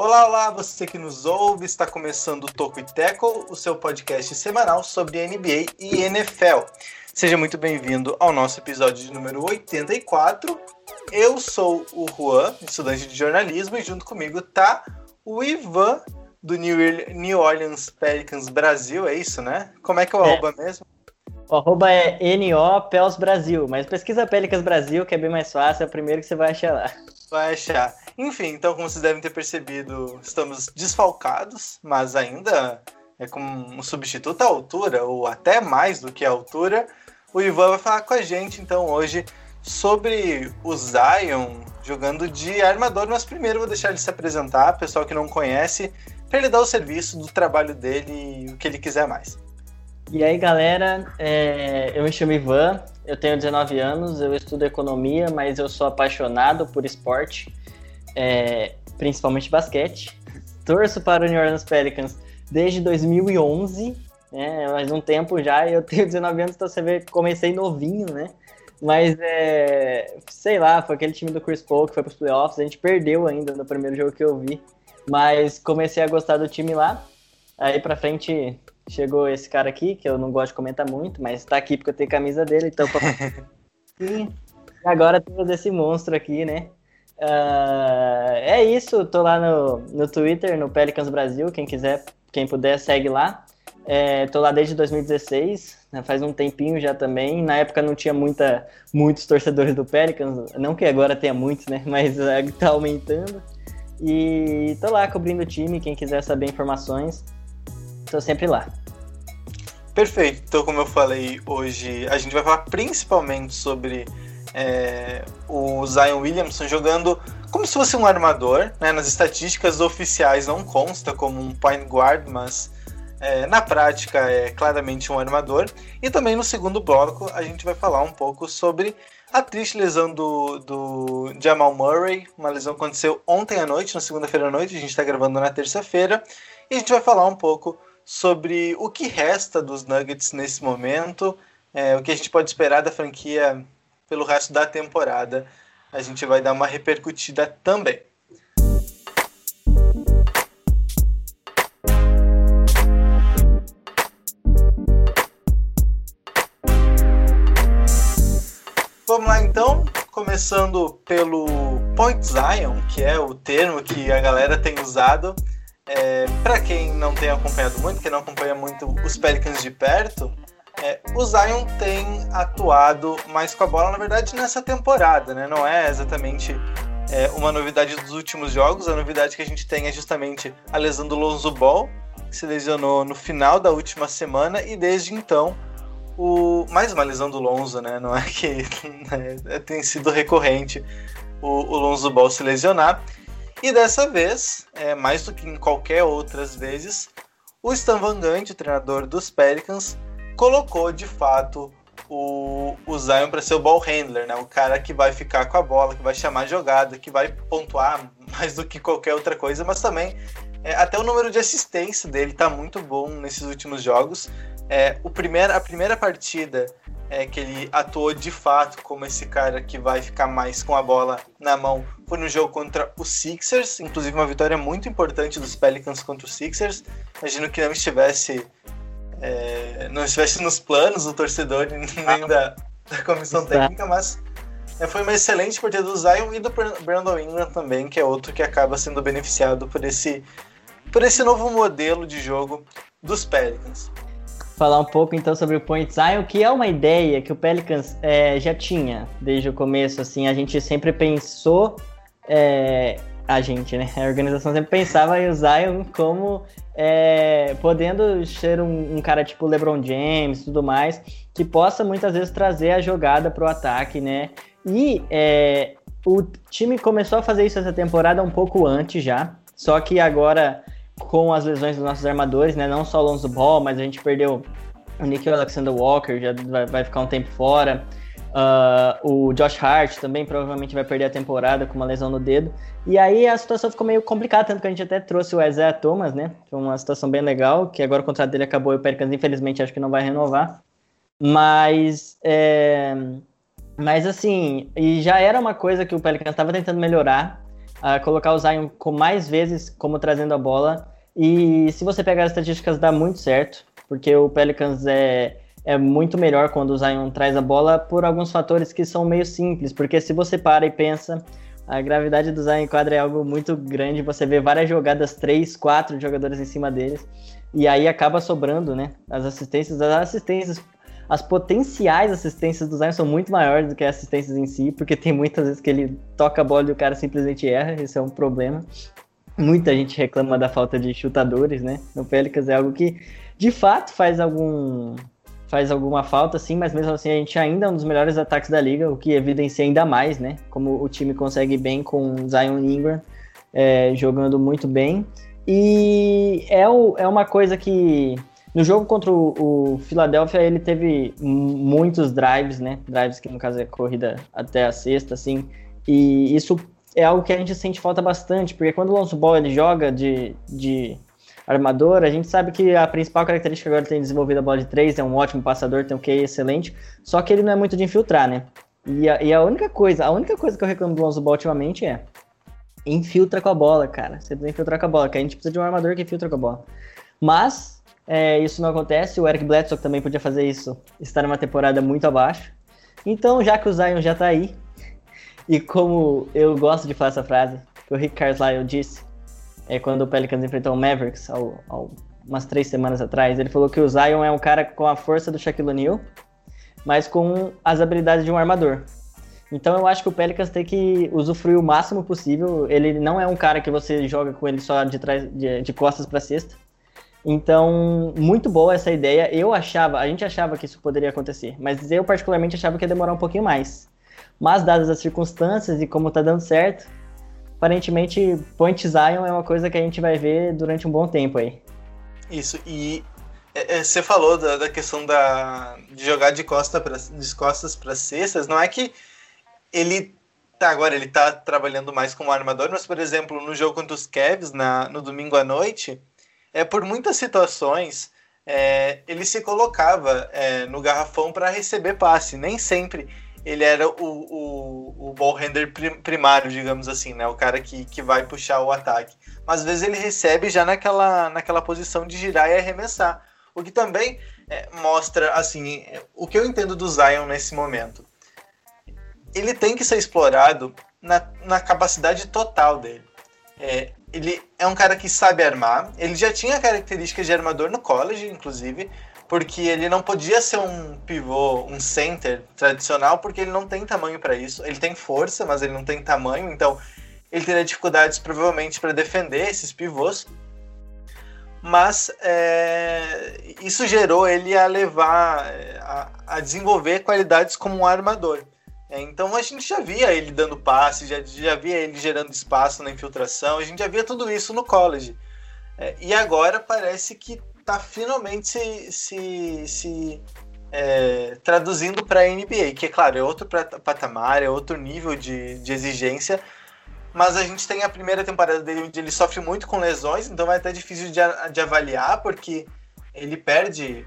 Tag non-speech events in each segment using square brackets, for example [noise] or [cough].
Olá, olá, você que nos ouve, está começando o Toco e Tackle, o seu podcast semanal sobre NBA e NFL. Seja muito bem-vindo ao nosso episódio de número 84. Eu sou o Juan, estudante de jornalismo, e junto comigo tá o Ivan, do New Orleans Pelicans Brasil, é isso, né? Como é que é o É. arroba mesmo? O arroba é NO Pels Brasil, mas pesquisa Pelicans Brasil, que é bem mais fácil, é o primeiro que você vai achar lá. Vai achar. Enfim, então, como vocês devem ter percebido, estamos desfalcados, mas ainda é com um substituto à altura, ou até mais do que a altura. O Ivan vai falar com a gente, então, hoje, sobre o Zion jogando de armador, mas primeiro vou deixar ele se apresentar, pessoal que não conhece, para ele dar o serviço do trabalho dele e o que ele quiser mais. E aí, galera, é, eu me chamo Ivan, eu tenho 19 anos, eu estudo economia, mas eu sou apaixonado por esporte, é, principalmente basquete. Torço para o New Orleans Pelicans desde 2011, né, faz um tempo já, e eu tenho 19 anos, então você vê que comecei novinho, né? Mas, é, sei lá, foi aquele time do Chris Paul que foi para os playoffs, a gente perdeu ainda no primeiro jogo que eu vi, mas comecei a gostar do time lá. Aí pra frente chegou esse cara aqui, que eu não gosto de comentar muito, mas tá aqui porque eu tenho camisa dele, então. pra- [laughs] e agora temos esse monstro aqui, né? Ah, é isso, tô lá no, no Twitter, no Pelicans Brasil, quem quiser, quem puder, segue lá. É, tô lá desde 2016, né, faz um tempinho já também. Na época não tinha muita, muitos torcedores do Pelicans, não que agora tenha muitos, né? [laughs] Mas é, tá aumentando. E tô lá cobrindo o time, quem quiser saber informações, tô sempre lá. Perfeito. Então, como eu falei hoje, a gente vai falar principalmente sobre é, o Zion Williamson jogando como se fosse um armador. Né? Nas estatísticas oficiais não consta como um point guard, mas é, na prática é claramente um armador. E também no segundo bloco a gente vai falar um pouco sobre a triste lesão do, do Jamal Murray, uma lesão que aconteceu ontem à noite, na segunda-feira à noite, a gente está gravando na terça-feira, e a gente vai falar um pouco sobre o que resta dos Nuggets nesse momento, é, o que a gente pode esperar da franquia pelo resto da temporada. A gente vai dar uma repercutida também. Vamos lá então, começando pelo Point Zion, que é o termo que a galera tem usado. É, para quem não tem acompanhado muito, quem não acompanha muito os Pelicans de perto, é, o Zion tem atuado mais com a bola, na verdade, nessa temporada, né? Não é exatamente é, uma novidade dos últimos jogos. A novidade que a gente tem é justamente a lesão do Lonzo Ball, que se lesionou no final da última semana, e desde então o mais uma lesão do Lonzo, né? Não é que né, [laughs] tem sido recorrente o, o Lonzo Ball se lesionar. E dessa vez, é, mais do que em qualquer outras vezes, o Stan Van Gundy, treinador dos Pelicans, colocou de fato o, o Zion para ser o ball handler, né? O cara que vai ficar com a bola, que vai chamar jogada, que vai pontuar [laughs] mais do que qualquer outra coisa, mas também é, até o número de assistência dele tá muito bom nesses últimos jogos. É, o primeiro, a primeira partida é, que ele atuou de fato como esse cara que vai ficar mais com a bola na mão foi no jogo contra os Sixers, inclusive uma vitória muito importante dos Pelicans contra os Sixers. Imagino que não estivesse é, não estivesse nos planos do torcedor nem [laughs] da, da comissão técnica, mas é, foi uma excelente partida do Zion e do Brandon Ingram também, que é outro que acaba sendo beneficiado por esse, por esse novo modelo de jogo dos Pelicans falar um pouco então sobre o Point Zion, que é uma ideia que o Pelicans é, já tinha desde o começo. Assim, a gente sempre pensou, é, a gente, né? A organização sempre pensava em o Zion como é, podendo ser um, um, cara tipo LeBron James, tudo mais, que possa muitas vezes trazer a jogada para o ataque, né? E é, o time começou a fazer isso essa temporada um pouco antes já, só que agora com as lesões dos nossos armadores, né? Não só o Lonzo Ball, mas a gente perdeu O Nikhil Alexander Walker já vai, vai ficar um tempo fora. Uh, o Josh Hart também provavelmente vai perder a temporada com uma lesão no dedo. E aí a situação ficou meio complicada, tanto que a gente até trouxe o Isaiah Thomas, né? Foi uma situação bem legal, que agora o contrato dele acabou e o Pelicans infelizmente acho que não vai renovar. Mas, é... mas assim, e já era uma coisa que o Pelicans estava tentando melhorar, uh, colocar o Zion com mais vezes como trazendo a bola. E se você pegar as estatísticas, dá muito certo, porque o Pelicans é é muito melhor quando o Zion traz a bola por alguns fatores que são meio simples, porque se você para e pensa, a gravidade do Zion em quadra é algo muito grande, você vê várias jogadas, três, quatro jogadores em cima deles, e aí acaba sobrando, né? As assistências, as assistências, as potenciais assistências do Zion são muito maiores do que as assistências em si, porque tem muitas vezes que ele toca a bola e o cara simplesmente erra, isso é um problema. Muita gente reclama da falta de chutadores, né? No Pelicans é algo que de fato faz algum faz alguma falta, sim, mas mesmo assim a gente ainda é um dos melhores ataques da liga, o que evidencia ainda mais, né? Como o time consegue bem com Zion Ingram é, jogando muito bem. E é, o, é uma coisa que no jogo contra o, o Philadelphia ele teve muitos drives, né? Drives que no caso é corrida até a sexta, assim. E isso é algo que a gente sente falta bastante, porque quando o Lonzo Ball ele joga de, de armador, a gente sabe que a principal característica agora tem desenvolvido a bola de três, é um ótimo passador, tem um QI excelente, só que ele não é muito de infiltrar, né? E a, e a única coisa, a única coisa que eu reclamo do Lonzo Ball ultimamente é infiltra com a bola, cara. Você precisa infiltrar com a bola, que a gente precisa de um armador que infiltra com a bola. Mas é, isso não acontece, o Eric Bledsoe também podia fazer isso, estar numa temporada muito abaixo. Então, já que o Zion já tá aí, [laughs] e como eu gosto de falar essa frase, que o Rick Carlisle disse, é, quando o Pelicans enfrentou o Mavericks, ao, ao, umas três semanas atrás, ele falou que o Zion é um cara com a força do Shaquille O'Neal, mas com as habilidades de um armador. Então eu acho que o Pelicans tem que usufruir o máximo possível. Ele não é um cara que você joga com ele só de, trás, de, de costas para cesta. Então, muito boa essa ideia. Eu achava, a gente achava que isso poderia acontecer, mas eu particularmente achava que ia demorar um pouquinho mais. Mas dadas as circunstâncias e como tá dando certo, aparentemente Point Zion é uma coisa que a gente vai ver durante um bom tempo aí. Isso, e é, é, você falou da, da, questão da, de jogar de, costa pra, de costas para cestas, não é que ele tá agora ele tá trabalhando mais como armador, mas por exemplo, no jogo contra os Cavs na, no domingo à noite, é por muitas situações é, ele se colocava é, no garrafão para receber passe, nem sempre ele era o, o, o ball handler primário, digamos assim, né? O cara que, que vai puxar o ataque. Mas às vezes ele recebe já naquela, naquela posição de girar e arremessar. O que também é, mostra, assim, o que eu entendo do Zion nesse momento. Ele tem que ser explorado na, na capacidade total dele. É, ele é um cara que sabe armar. Ele já tinha características de armador no college, inclusive porque ele não podia ser um pivô, um center tradicional, porque ele não tem tamanho para isso. Ele tem força, mas ele não tem tamanho, então ele teria dificuldades provavelmente para defender esses pivôs. Mas é, isso gerou ele a levar, a, a, desenvolver qualidades como um armador. É, então a gente já via ele dando passe, já, já via ele gerando espaço na infiltração, a gente já via tudo isso no college. É, e agora parece que está finalmente se, se, se é, traduzindo para a NBA, que é claro, é outro patamar, é outro nível de, de exigência, mas a gente tem a primeira temporada dele onde ele sofre muito com lesões, então vai até difícil de, de avaliar, porque ele perde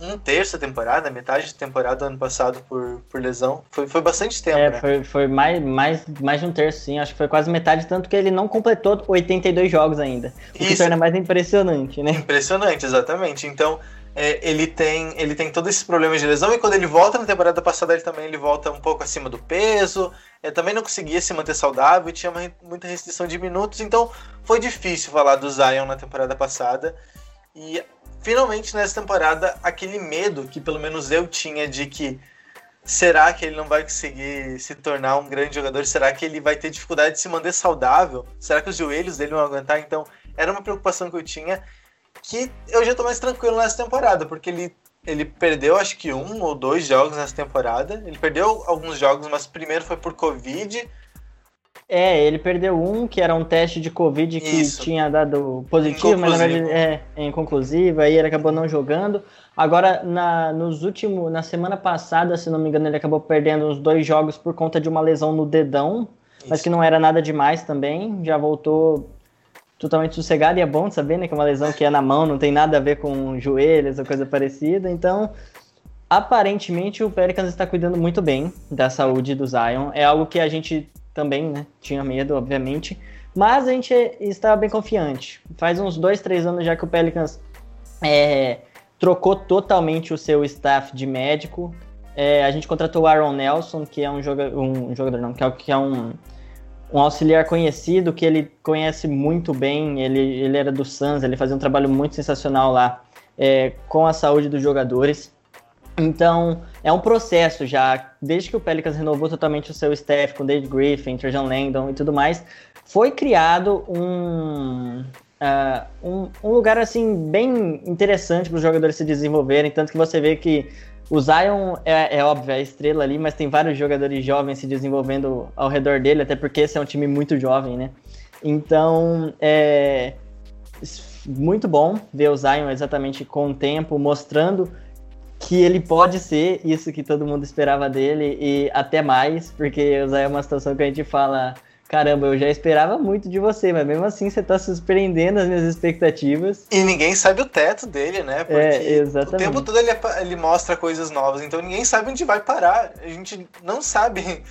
um terço da temporada, metade da temporada do ano passado por, por lesão. Foi, foi bastante tempo, é, né? Foi, foi mais, mais, mais de um terço, sim. Acho que foi quase metade, tanto que ele não completou 82 jogos ainda. O Isso. que torna mais impressionante, né? Impressionante, exatamente. Então, é, ele, tem, ele tem todo esse problema de lesão e quando ele volta na temporada passada, ele também ele volta um pouco acima do peso. É, também não conseguia se manter saudável, tinha uma, muita restrição de minutos, então foi difícil falar do Zion na temporada passada. E finalmente nessa temporada aquele medo que pelo menos eu tinha de que será que ele não vai conseguir se tornar um grande jogador? Será que ele vai ter dificuldade de se manter saudável? Será que os joelhos dele vão aguentar? Então, era uma preocupação que eu tinha que eu já tô mais tranquilo nessa temporada, porque ele, ele perdeu acho que um ou dois jogos nessa temporada. Ele perdeu alguns jogos, mas primeiro foi por Covid. É, ele perdeu um, que era um teste de Covid que Isso. tinha dado positivo, mas na verdade é, é inconclusivo, aí ele acabou não jogando. Agora, na, nos últimos, na semana passada, se não me engano, ele acabou perdendo uns dois jogos por conta de uma lesão no dedão, mas Isso. que não era nada demais também. Já voltou totalmente sossegado e é bom saber, né? Que é uma lesão que é na mão, não tem nada a ver com joelhos ou coisa parecida. Então, aparentemente, o Pelicans está cuidando muito bem da saúde do Zion. É algo que a gente também, né? Tinha medo, obviamente. Mas a gente estava bem confiante. Faz uns dois, três anos já que o Pelicans é, trocou totalmente o seu staff de médico. É, a gente contratou o Aaron Nelson, que é um, joga um jogador, não, que é, que é um, um auxiliar conhecido, que ele conhece muito bem. Ele, ele era do Suns, ele fazia um trabalho muito sensacional lá é, com a saúde dos jogadores. Então, é um processo já, desde que o Pelicans renovou totalmente o seu staff com David Griffin, Trajan Langdon e tudo mais, foi criado um, uh, um, um, lugar assim bem interessante para os jogadores se desenvolverem, tanto que você vê que o Zion é, é óbvio, é a estrela ali, mas tem vários jogadores jovens se desenvolvendo ao redor dele, até porque esse é um time muito jovem, né? Então, é muito bom ver o Zion exatamente com o tempo, mostrando que ele pode ser isso que todo mundo esperava dele e até mais, porque o Zion é uma situação que a gente fala, caramba, eu já esperava muito de você, mas mesmo assim você tá surpreendendo as minhas expectativas. E ninguém sabe o teto dele, né? Porque é, exatamente. o tempo todo ele, ele mostra coisas novas, então ninguém sabe onde vai parar. A gente não sabe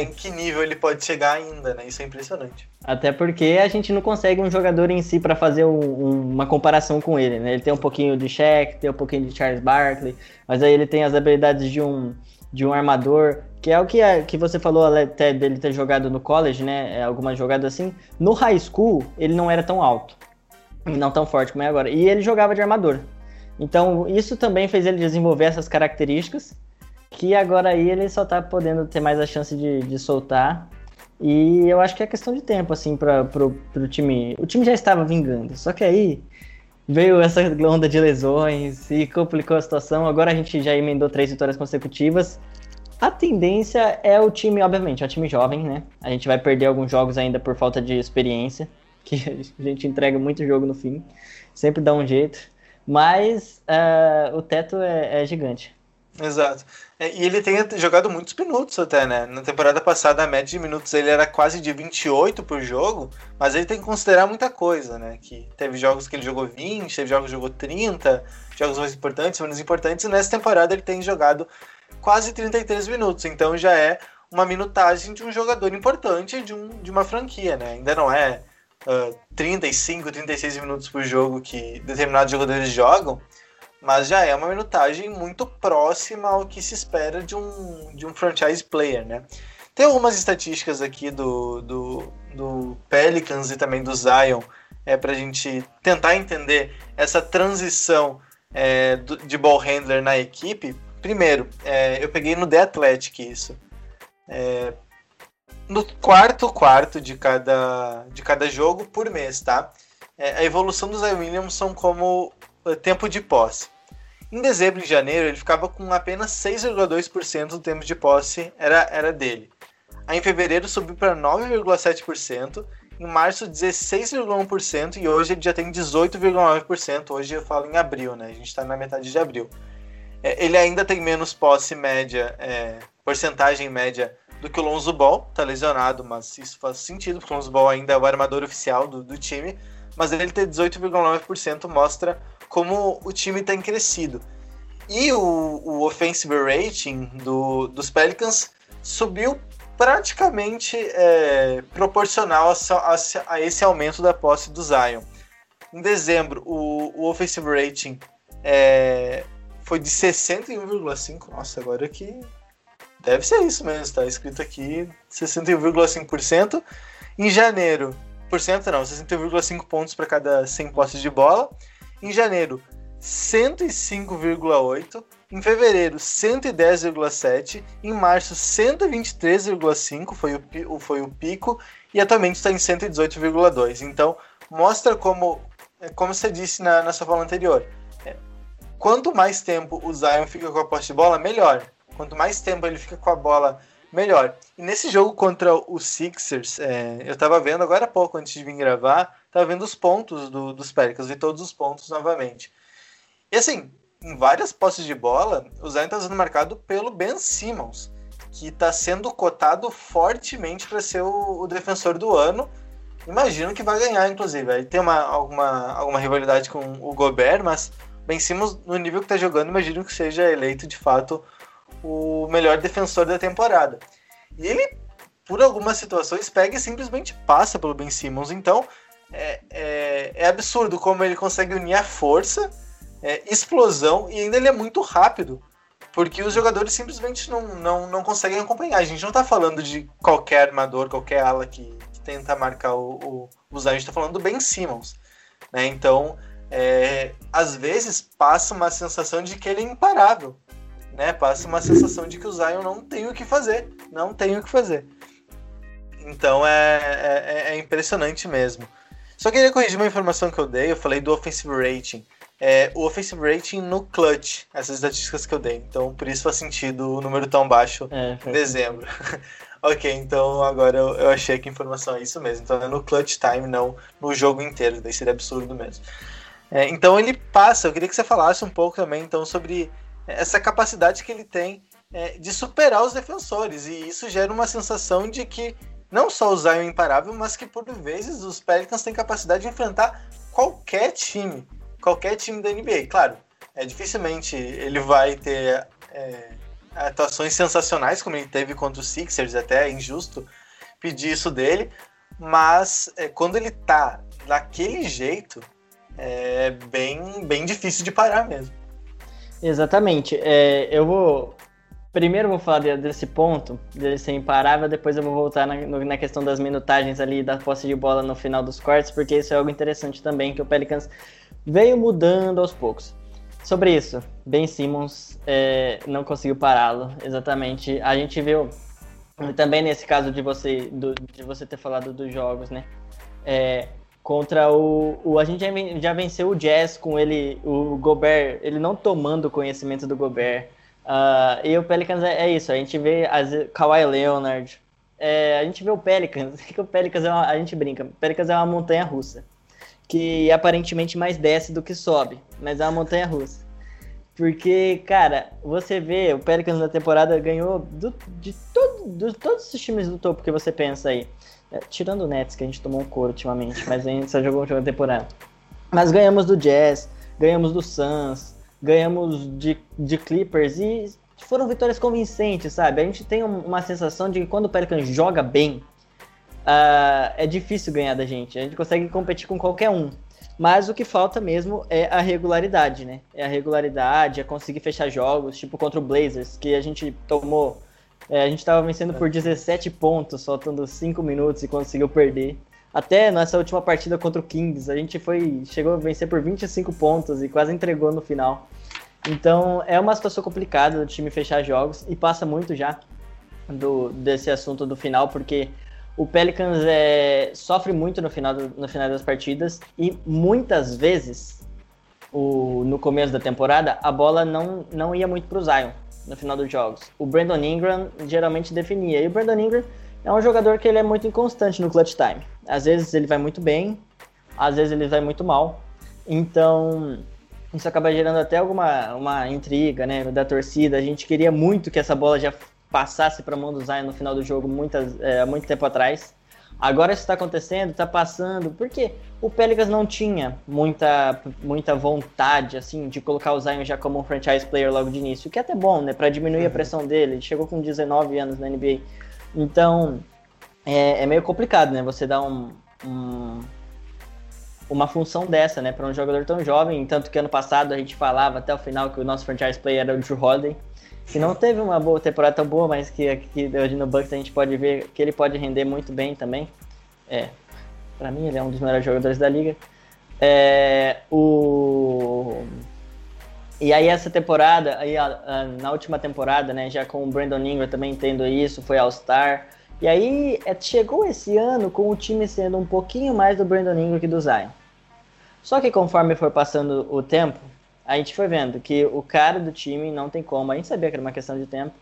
em que nível ele pode chegar ainda, né? Isso é impressionante. Até porque a gente não consegue um jogador em si para fazer um, um, uma comparação com ele, né? Ele tem um pouquinho de Shaq, tem um pouquinho de Charles Barkley, mas aí ele tem as habilidades de um, de um armador, que é o que, é, que você falou até dele ter jogado no college, né? Algumas jogadas assim. No high school, ele não era tão alto, não tão forte como é agora. E ele jogava de armador. Então, isso também fez ele desenvolver essas características, que agora aí ele só tá podendo ter mais a chance de, de soltar. E eu acho que é questão de tempo, assim, para pro, pro time. O time já estava vingando, só que aí veio essa onda de lesões e complicou a situação. Agora a gente já emendou três vitórias consecutivas. A tendência é o time, obviamente, é um time jovem, né? A gente vai perder alguns jogos ainda por falta de experiência, [laughs] que a gente entrega muito jogo no fim, sempre dá um jeito. Mas uh, o teto é, é gigante. Exato. E ele tem jogado muitos minutos até, né? Na temporada passada a média de minutos ele era quase de 28 por jogo, mas ele tem que considerar muita coisa, né? Que teve jogos que ele jogou 20, teve jogos que jogou 30, jogos mais importantes, menos importantes, e nessa temporada ele tem jogado quase 33 minutos, então já é uma minutagem de um jogador importante de, um, de uma franquia, né? Ainda não é uh, 35, 36 minutos por jogo que determinados jogadores jogam, mas já é uma minutagem muito próxima ao que se espera de um, de um franchise player, né? Tem algumas estatísticas aqui do, do, do Pelicans e também do Zion é, para a gente tentar entender essa transição é, do, de ball handler na equipe. Primeiro, é, eu peguei no The Athletic isso. É, no quarto quarto de cada, de cada jogo por mês, tá? É, a evolução do Zion Williamson como tempo de posse. Em dezembro e janeiro, ele ficava com apenas 6,2% do tempo de posse era, era dele. Aí em fevereiro subiu para 9,7%, em março 16,1% e hoje ele já tem 18,9%. Hoje eu falo em abril, né? A gente está na metade de abril. É, ele ainda tem menos posse média, é, porcentagem média do que o Lonzo Ball, tá lesionado, mas isso faz sentido, porque o Lonzo Ball ainda é o armador oficial do, do time, mas ele ter 18,9% mostra como o time tem crescido. E o, o offensive rating do, dos Pelicans subiu praticamente é, proporcional a, a, a, esse aumento da posse do Zion. Em dezembro, o, o offensive rating é, foi de 61,5%. Nossa, agora que deve ser isso mesmo, está escrito aqui 61,5%. Em janeiro, por cento não, 61,5 pontos para cada 100 posses de bola. Em janeiro, 105,8. Em fevereiro, 110,7. Em março, 123,5 foi o, foi o pico. E atualmente está em 118,2. Então, mostra como, como você disse na, na sua fala anterior, é, quanto mais tempo o Zion fica com a posse de bola, melhor. Quanto mais tempo ele fica com a bola melhor. E nesse jogo contra o Sixers, é, eu tava vendo agora há pouco, antes de vir gravar, tava vendo os pontos do, dos Pelicans, vi todos os pontos novamente. E assim, em várias posses de bola, o Zion tá sendo marcado pelo Ben Simmons, que está sendo cotado fortemente para ser o, o, defensor do ano. Imagino que vai ganhar, inclusive. Aí tem uma, alguma, alguma rivalidade com o Gobert, mas Ben Simmons, no nível que está jogando, imagino que seja eleito de fato o melhor defensor da temporada. E ele, por algumas situações, pega e simplesmente passa pelo Ben Simmons. Então, é, é, é absurdo como ele consegue unir a força, é, explosão, e ainda ele é muito rápido. Porque os jogadores simplesmente não, não, não conseguem acompanhar. A gente não está falando de qualquer armador, qualquer ala que, que tenta marcar o, o, o Zion. A gente está falando do Ben Simmons. Né? Então, é, às vezes passa uma sensação de que ele é imparável né? Passa uma sensação de que o Zion não tem o que fazer, não tem o que fazer. Então é, é, é impressionante mesmo. Só queria corrigir uma informação que eu dei, eu falei do offensive rating. É, o offensive rating no clutch, essas estatísticas que eu dei. Então, por isso faz sentido o número tão baixo é, em dezembro. [laughs] ok, então agora eu, eu, achei que a informação é isso mesmo. Então é no clutch time, não no jogo inteiro. Daí seria absurdo mesmo. É, então ele passa, eu queria que você falasse um pouco também então sobre essa capacidade que ele tem é, de superar os defensores. E isso gera uma sensação de que não só o Zion é imparável, mas que por vezes os Pelicans têm capacidade de enfrentar qualquer time, qualquer time da NBA. Claro, é, dificilmente ele vai ter é, atuações sensacionais como ele teve contra os Sixers, até é injusto pedir isso dele, mas é, quando ele tá daquele jeito, é bem, bem difícil de parar mesmo. Exatamente. É, eu vou. Primeiro vou falar desse ponto, dele ser imparável, depois eu vou voltar na, na, questão das minutagens ali, da posse de bola no final dos quartos, porque isso é algo interessante também, que o Pelicans veio mudando aos poucos. Sobre isso, Ben Simmons é, não conseguiu pará-lo, exatamente. A gente viu também nesse caso de você, do, de você ter falado dos jogos, né? É, contra o, o, a gente já venceu o Jazz com ele o Gobert ele não tomando conhecimento do Gobert uh, e o Pelicans é, é, isso a gente vê as Kawhi Leonard é, a gente vê o Pelicans [laughs] que o Pelicans é uma, a gente brinca o Pelicans é uma montanha russa que aparentemente mais desce do que sobe mas é uma montanha russa porque cara você vê o Pelicans na temporada ganhou do, de todo, de todos os times do topo que você pensa aí é, tirando o Nets, que a gente tomou um couro ultimamente, mas a gente só jogou jogo da temporada. Mas ganhamos do Jazz, ganhamos do Suns, ganhamos de, de Clippers e foram vitórias convincentes, sabe? A gente tem uma sensação de que quando o Pelicans joga bem, uh, é difícil ganhar da gente. A gente consegue competir com qualquer um. Mas o que falta mesmo é a regularidade, né? É a regularidade, é conseguir fechar jogos, tipo contra o Blazers, que a gente tomou é, a gente estava vencendo por 17 pontos, faltando 5 minutos e conseguiu perder. Até nessa última partida contra o Kings, a gente foi chegou a vencer por 25 pontos e quase entregou no final. Então é uma situação complicada do time fechar jogos e passa muito já do, desse assunto do final, porque o Pelicans é, sofre muito no final, no final das partidas e muitas vezes o, no começo da temporada a bola não, não ia muito para o Zion no final dos jogos. O Brandon Ingram geralmente definia. E o Brandon Ingram é um jogador que ele é muito inconstante no clutch time. Às vezes ele vai muito bem, às vezes ele vai muito mal. Então, isso acaba gerando até alguma uma intriga, né, da torcida. A gente queria muito que essa bola já passasse para a mão do Zion no final do jogo muitas, é, muito tempo atrás. Agora isso está acontecendo, está passando, porque o Pelicans não tinha muita, muita vontade assim de colocar o Zion já como um franchise player logo de início, o que é até bom, né, para diminuir uhum. a pressão dele. Ele chegou com 19 anos na NBA, então é, é meio complicado, né? Você dar um, um uma função dessa, né, para um jogador tão jovem. Tanto que ano passado a gente falava até o final que o nosso franchise player era o Drew Holiday que não teve uma boa temporada tão boa, mas que aqui hoje no Bucks a gente pode ver que ele pode render muito bem também. É, para mim ele é um dos melhores jogadores da liga. É, o e aí essa temporada, aí a, a, na última temporada, né, já com o Brandon Ingram também tendo isso, foi All-Star. E aí é, chegou esse ano com o time sendo um pouquinho mais do Brandon Ingram que do Zion. Só que conforme foi passando o tempo, a gente foi vendo que o cara do time não tem como. A gente sabia que era uma questão de tempo,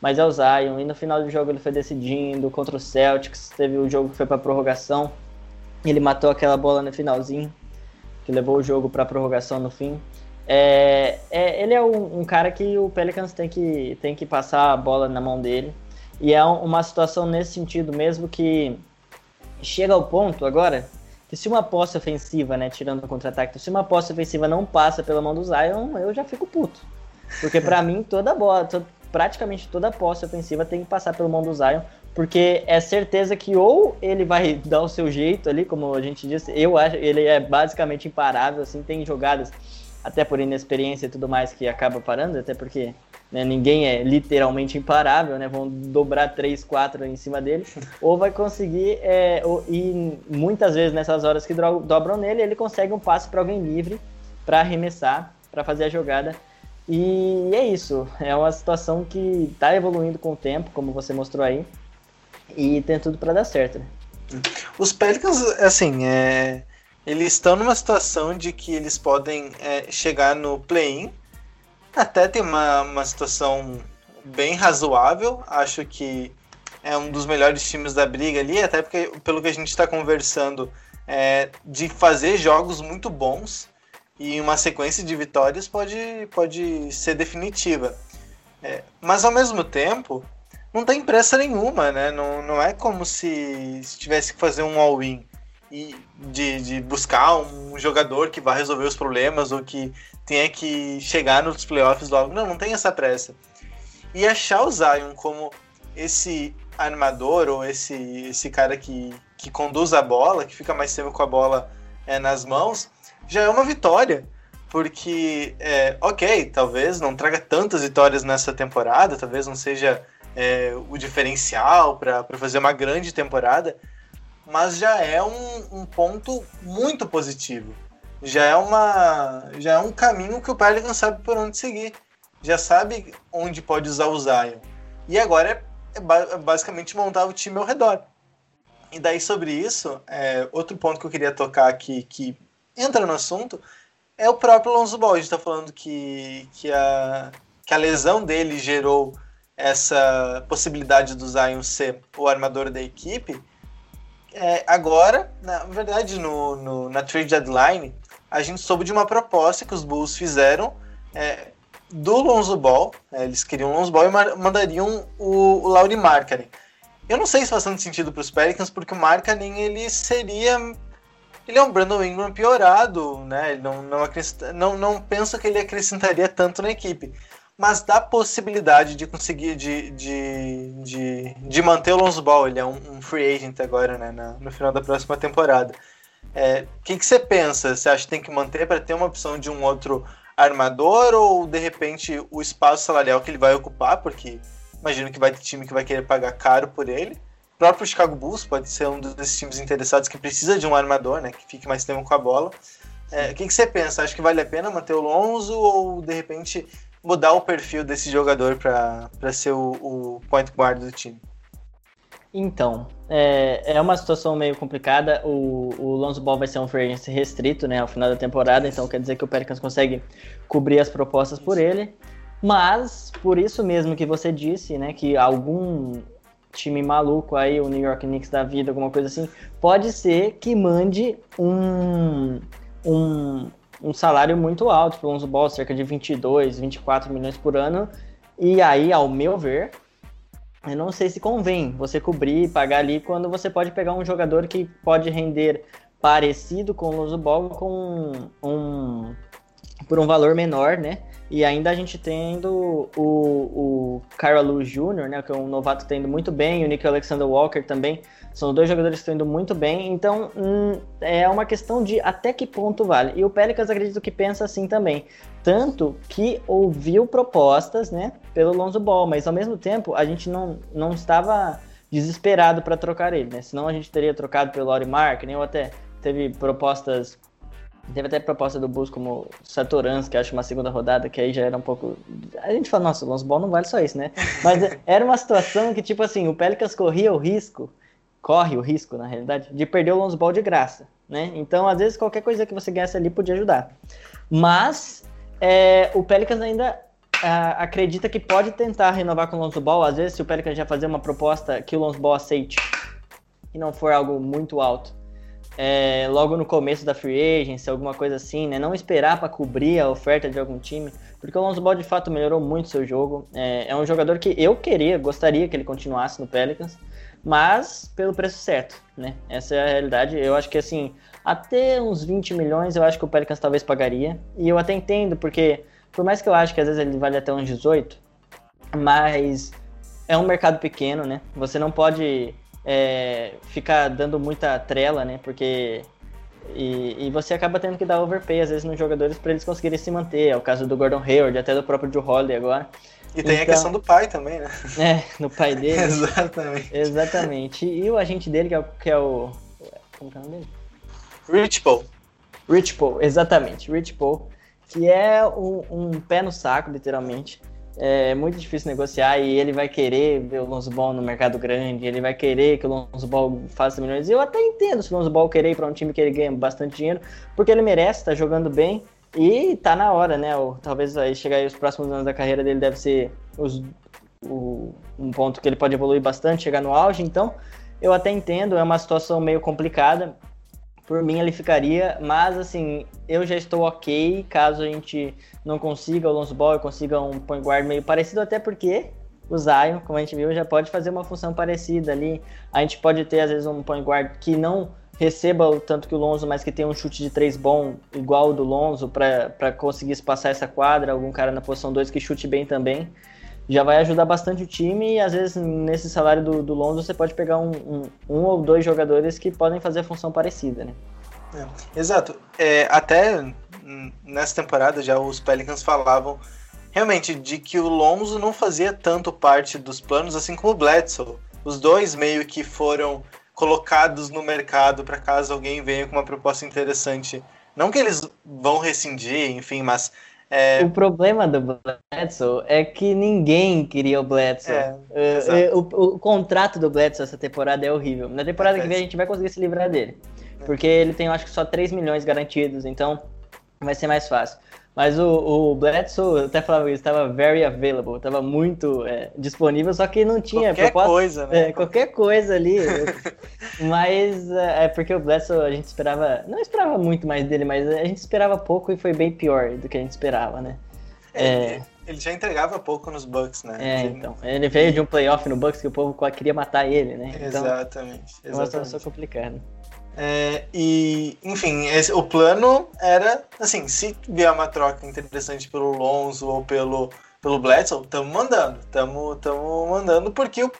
mas é o Zion. E no final do jogo ele foi decidindo contra o Celtics. Teve o jogo que foi para prorrogação. Ele matou aquela bola no finalzinho, que levou o jogo para prorrogação no fim. É, é, ele é um, um, cara que o Pelicans tem que, tem que passar a bola na mão dele. E é uma situação nesse sentido mesmo que chega ao ponto agora que se uma posse ofensiva, né, tirando o contra-ataque, se uma posse ofensiva não passa pela mão do Zion, eu já fico puto. Porque para [laughs] mim toda bola, to, praticamente toda posse ofensiva tem que passar pela mão do Zion, porque é certeza que ou ele vai [laughs] dar o seu jeito ali, como a gente disse, eu acho, ele é basicamente imparável, assim, tem jogadas até por inexperiência e tudo mais que acaba parando, até porque né, ninguém é literalmente imparável, né? Vão dobrar três, quatro em cima dele, [laughs] ou vai conseguir é, ou, e muitas vezes nessas horas que dobram nele, ele consegue um passe para alguém livre para arremessar, para fazer a jogada. E é isso, é uma situação que está evoluindo com o tempo, como você mostrou aí, e tem tudo para dar certo. Né? Os Pelicans, assim, é eles estão numa situação de que eles podem é, chegar no play-in. Até tem uma, uma situação bem razoável. Acho que é um dos melhores times da briga ali, até porque, pelo que a gente está conversando, é, de fazer jogos muito bons e uma sequência de vitórias pode, pode ser definitiva. É, mas ao mesmo tempo, não tem pressa nenhuma, né? Não, não é como se, se tivesse que fazer um all-in e de, de buscar um jogador que vai resolver os problemas ou que tenha que chegar nos playoffs logo. Não, não tem essa pressa. E achar o Zion como esse armador ou esse, esse cara que, que conduz a bola, que fica mais tempo com a bola é, nas mãos, já é uma vitória. Porque, é, ok, talvez não traga tantas vitórias nessa temporada, talvez não seja é, o diferencial para fazer uma grande temporada, mas já é um, um, ponto muito positivo. Já é, uma, já é um caminho que o Pelicans sabe por onde seguir. Já sabe onde pode usar o Zion. E agora é, é basicamente montar o time ao redor. E daí sobre isso, é, outro ponto que eu queria tocar aqui, que entra no assunto, é o próprio Alonso Ball. A gente está falando que, que, a, que a lesão dele gerou essa possibilidade do Zion ser o armador da equipe, é, agora, na verdade, no, no, na trade deadline, a gente soube de uma proposta que os Bulls fizeram é, do Lonzo Ball. É, eles queriam o Lonzo Ball e mandariam o, o Laurie Markkanen. Eu não sei se faz tanto sentido para os Pelicans, porque o Markkanen ele seria ele é um Brandon Ingram piorado, né? Ele não, não, não, não pensa que ele acrescentaria tanto na equipe mas dá possibilidade de conseguir de, de, de, de manter o Lonzo Ball. Ele é um, um free agent agora, né, na, no final da próxima temporada. É, o que, que você pensa? Você acha que tem que manter para ter uma opção de um outro armador ou de repente o espaço salarial que ele vai ocupar? Porque imagino que vai ter time que vai querer pagar caro por ele. O próprio Chicago Bulls pode ser um desses times interessados que precisa de um armador, né, que fique mais tempo com a bola. É, o que, que você pensa? Acha que vale a pena manter o Lonzo ou de repente mudar o perfil desse jogador para ser o, o, point guard do time? Então, é, é uma situação meio complicada. O, o Lonzo Ball vai ser um free restrito né, ao final da temporada, então quer dizer que o Pelicans consegue cobrir as propostas por ele. Mas, por isso mesmo que você disse, né, que algum time maluco aí, o New York Knicks da vida, alguma coisa assim, pode ser que mande um, um, um salário muito alto para o Lonzo Ball, cerca de 22, 24 milhões por ano. E aí, ao meu ver, eu não sei se convém você cobrir e pagar ali quando você pode pegar um jogador que pode render parecido com o Ball com um por um valor menor, né? E ainda a gente tendo o, o Kyra Jr., né? Que é um novato tendo muito bem, o Nick Alexander Walker também são dois jogadores que estão indo muito bem, então hum, é uma questão de até que ponto vale. E o Pelicans acredito que pensa assim também. Tanto que ouviu propostas, né, pelo Lonzo Ball, mas ao mesmo tempo a gente não, não estava desesperado para trocar ele, né? Senão a gente teria trocado pelo Laurie Mark, nem ou até teve propostas Teve até proposta do Bulls como Satorans, que acho uma segunda rodada, que aí já era um pouco. A gente fala, nossa, o Lonzo Ball não vale só isso, né? [laughs] Mas era uma situação que, tipo assim, o Pelicans corria o risco corre o risco, na realidade, de perder o Lonzo Ball de graça, né? Então, às vezes, qualquer coisa que você ganhasse ali podia ajudar. Mas é, o Pelicans ainda acredita que pode tentar renovar com o Lonzo Ball. Às vezes, se o Pelicans já fazer uma proposta que o Lonzo Ball aceite e não for algo muito alto, é, logo no começo da free agency, alguma coisa assim, né? Não esperar para cobrir a oferta de algum time, porque o Lonzo Ball de fato melhorou muito seu jogo. É, é, um jogador que eu queria, gostaria que ele continuasse no Pelicans, mas pelo preço certo, né? Essa é a realidade. Eu acho que assim, até uns 20 milhões eu acho que o Pelicans talvez pagaria, e eu até entendo, porque por mais que eu acho que às vezes ele vale até uns 18, mas é um mercado pequeno, né? Você não pode é, ficar dando muita trela, né? Porque. E, e, você acaba tendo que dar overpay às vezes nos jogadores para eles conseguirem se manter. É o caso do Gordon Hayward, até do próprio Joe Holiday agora. E tem então, a questão do pai também, né? É, no pai [laughs] dele. Exatamente. Exatamente. E o agente dele, que é o. Que é o como é o nome dele? Rich Paul. Rich Paul, exatamente. Rich Paul, que é um, um pé no saco, literalmente é muito difícil negociar e ele vai querer ver o Lonzo Ball no mercado grande, ele vai querer que o Lonzo Ball faça milhões. Eu até entendo se o Lonzo Ball querer ir para um time que ele ganha bastante dinheiro, porque ele merece, tá jogando bem e tá na hora, né? Ou, talvez aí chegar aí os próximos anos da carreira dele deve ser os, o, um ponto que ele pode evoluir bastante, chegar no auge, então eu até entendo, é uma situação meio complicada por mim ele ficaria, mas assim, eu já estou ok caso a gente não consiga o Alonso Ball, consiga um point guard meio parecido, até porque o Zion, como a gente viu, já pode fazer uma função parecida ali. A gente pode ter, às vezes, um point guard que não receba o tanto que o Lonzo, mas que tem um chute de três bom, igual o do Lonzo, para conseguir espaçar essa quadra. Algum cara na posição 2 que chute bem também. Já vai ajudar bastante o time e às vezes nesse salário do, do Lonzo você pode pegar um, um, um ou dois jogadores que podem fazer a função parecida, né? É, exato. É, até nessa temporada já os Pelicans falavam realmente de que o Lonzo não fazia tanto parte dos planos assim como o Bledsoe. Os dois meio que foram colocados no mercado para caso alguém venha com uma proposta interessante. Não que eles vão rescindir, enfim, mas. É... O problema do Bledsoe é que ninguém queria o Bledsoe. É, uh, o, o, contrato do Bledsoe essa temporada é horrível. Na temporada é, que vem a gente vai conseguir se livrar dele. É. Porque ele tem, acho que só 3 milhões garantidos, então vai ser mais fácil. Mas o, o Bledsoe, eu até falava isso, estava very available, estava muito é, disponível, só que não tinha qualquer proposta, coisa, né? É, qualquer coisa ali. [laughs] mas é, é porque o Bledsoe a gente esperava, não esperava muito mais dele, mas a gente esperava pouco e foi bem pior do que a gente esperava, né? É, é. ele já entregava pouco nos Bucks, né? É, então. Ele veio de um playoff no Bucks que o povo queria matar ele, né? Então, exatamente. É uma situação complicada. É, e, enfim, esse, o plano era, assim, se vier uma troca interessante pelo Lonzo ou pelo, pelo Bledsoe, estamos mandando, estamos mandando, porque o,